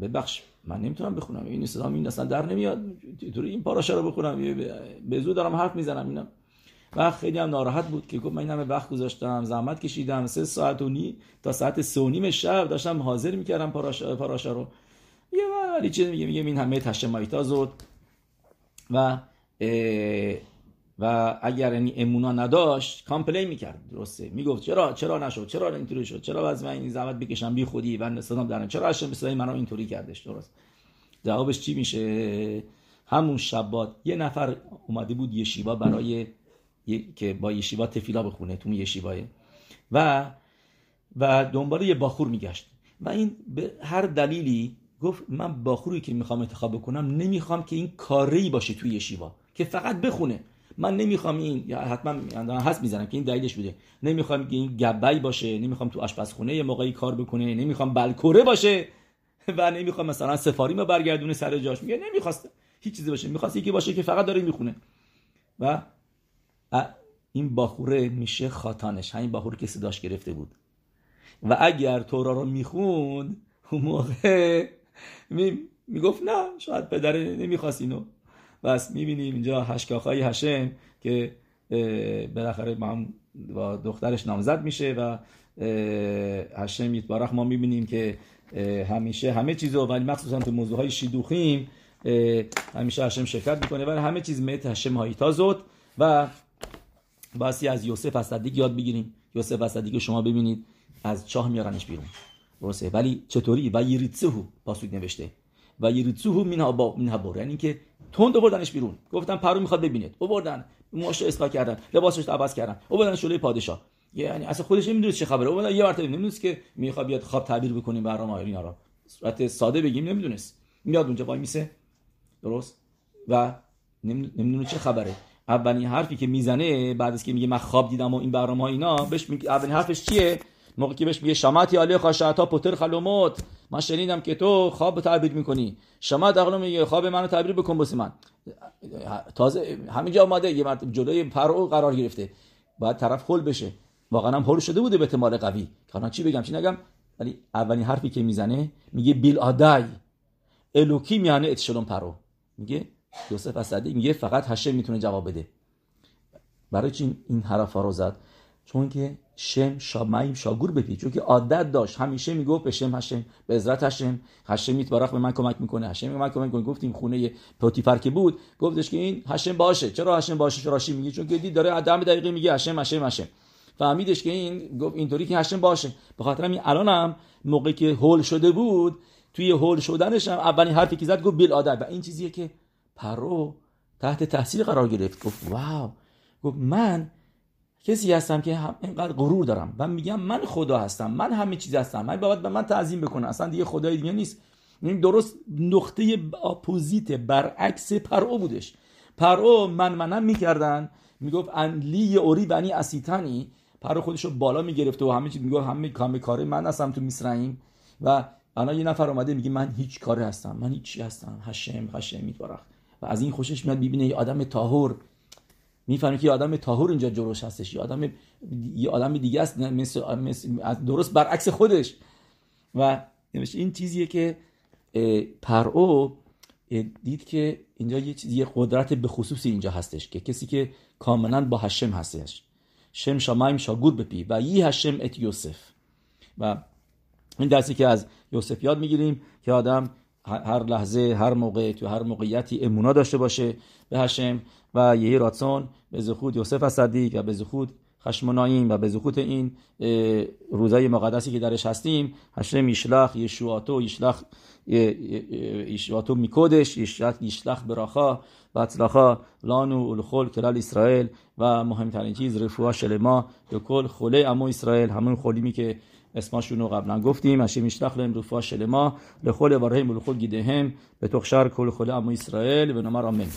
Speaker 1: ببخش من نمی‌تونم بخونم. این صدام این اصلا در نمیاد. اینطوری این پاراشا رو بخونم؟ به زود دارم حرف می‌زنم اینم و خیلی هم ناراحت بود که گفت من این همه وقت گذاشتم. زحمت کشیدم. سه ساعت و نی تا ساعت سه و نیم شب داشتم حاضر می‌کردم پاراشا, پاراشا رو. یه ولی چیز میگه میگه این همه تشمایتا زود. و و اگر این امونا نداشت کامپلی می‌کرد. درسته. می‌گفت چرا چرا نشد؟ چرا اینطوری شد؟ چرا از من این زحمت بکشم؟ بی خودی. و صدام درن چرا هاشم به منو اینطوری کردش؟ درست. جوابش چی میشه؟ همون شبات یه نفر اومده بود یه شیوا برای که با یه شیوا تفیلا بخونه تو یه شیواه و و دنبال یه باخور میگشت. و این به هر دلیلی گفت من باخوری که می‌خوام انتخاب بکنم نمی‌خوام که این کاری باشه توی یه شیوا که فقط بخونه. من نمی‌خوام این یا حتما هست می‌زنم که این دلیلش بوده. نمی‌خوام که این گبای باشه نمی‌خوام تو آشپزخونه یه موقعی کار بکنه نمی‌خوام بلکوره باشه. و نمی‌خوام مثلا سفاری ما برگردونه سر جاش. میگه نمی‌خواست هیچ چیزی باشه می‌خواست یکی باشه که فقط داره می‌خونه. و این باخوره میشه خاتانش. همین باخور که صداش گرفته بود. و اگر تورا رو می‌خوند اون موقع می می‌گفت نه شاید پدر نمی‌خواست اینو بس می‌بینیم اینجا هشکاخای هشم که بالاخره با دخترش نامزد میشه و هشم یتبارخ ما می‌بینیم که همیشه همه چیزو ولی مخصوصا تو موضوع های شیدوخیم همیشه השם شرکت می‌کنه. ولی همه چیز מאת השם הייתה זאת و بایستی از یوسف הצדיק یاد بگیریم. یوسف הצדיק شما ببینید. از چاه میارنش بیرون. درسته. ولی چطوری؟ ויריצוהו פסוק نوشته. ויריצוהו מן הבור מן הבור یعنی که تند آوردنش بیرون. گفتن پرو می‌خواد ببینید. آوردن موهاش اصلاح کردن. لباسش عوض کردن. آوردن جلوی پادشاه. یعنی اصلا خودش نمی‌دونه چه خبره. آوردن یه مرتبه نمی‌دونست که می‌خواد بیاد خواب تعبیر بکنیم برام اینا رو. صورت ساده بگیم نمی‌دونست. میاد اونجا وای میسه. درست؟ و نمی‌دونه چه خبره. اولین حرفی که می‌زنه بعد از که میگه من خواب دیدم و این برنامه اینا بهش میگه اولین حرفش چیه؟ موقعی که بهش میگه شماتی علی خاشعتا پتر خلوموت. من شنیدم که تو خواب تعبیر می‌کنی. شما دقیقا میگه خواب منو تعبیر بکن بسی من. تازه همینجا اومده یه مرتب جلوی پرو قرار گرفته. باید طرف خل بشه. واقعا هم هول شده بوده به احتمال قوی. که الان چی بگم چی نگم؟ ولی اولین حرفی که می‌زنه میگه בלעדי. אלוקים יענה את שלום פרעה. میگه یوسف הצדיק میگه فقط השם می‌تونه جواب بده. برای چی این حرفا رو زد؟ چون که שם שמים שגור בפיו چون که عادت داشت. همیشه می‌گفت בשם השם בעזרת השם. השם יתברך به من کمک می‌کنه. השם به من کمک می‌کنه. گفتیم خونه پوتیفر که بود. گفتش که این השם باشه. چرا השם باشه؟ چرا شی میگه؟ چون که دید داره آدم دقیقه میگه השם השם השם. فهمیدش که این گفت اینطوری که השם باشه. به خاطر همین الانم موقعی که هول شده بود توی هول شدنش هم اولین حرفی که زد گفت בלעדי و این چیزیه که پرو تحت تاثیر قرار گرفت. گفت wow. گفت من کسی هستم که اینقدر غرور دارم و میگم من خدا هستم من همه چیز هستم. من باید به من تعظیم بکنه. اصلا دیگه خدای دیگه نیست. این درست نقطه opposite برعکس پرو بودش. پرو من منم می‌کردن. می‌گفت לי יאורי ואני עשיתני پرو خودشو بالا می‌گرفته و همه چیز می‌گفت. همه کام کاره من هستم تو מצרים و الان یه نفر اومده میگه من هیچ کاره هستم. من هیچی هستم. השם השם יתברך و از این خوشش میاد ببینه یه آدم טהור. می‌فهمی که یه آدم טהור اینجا جلوش هستش. یه آدم یه آدم دیگه است مثل, مثل درست برعکس خودش. و این چیزیه که پرو دید که اینجا یه چیزی قدرت به خصوصی اینجا هستش که کسی که کاملا با השם هستش. שם שמים שגור בפיו ויהי השם את יוסף. و این درسی که از یوسف یاد می‌گیریم که آدم هر لحظه هر موقع تو هر موقعیتی אמונה داشته باشه به השם و יהי רצון בזכות یوسف הצדיק و בזכות חשמונאים و בזכות این روزای مقدسی که درش هستیم هشم یشلخ یشواتو یشلخ یشواتو میکودش یشلخ براخا و اطلاخا لانو الخول کلال اسرائیل و مهمترین چیز رفوها شلما به کل خوله امو اسرائیل همون خولیمی که اسمشون رو قبلا گفتیم. اشی میشلخ لهم رفوها شلما لخول وارهم لخول گیدهم به تخشر کل خوله امو اسرائیل. به نمر آمین.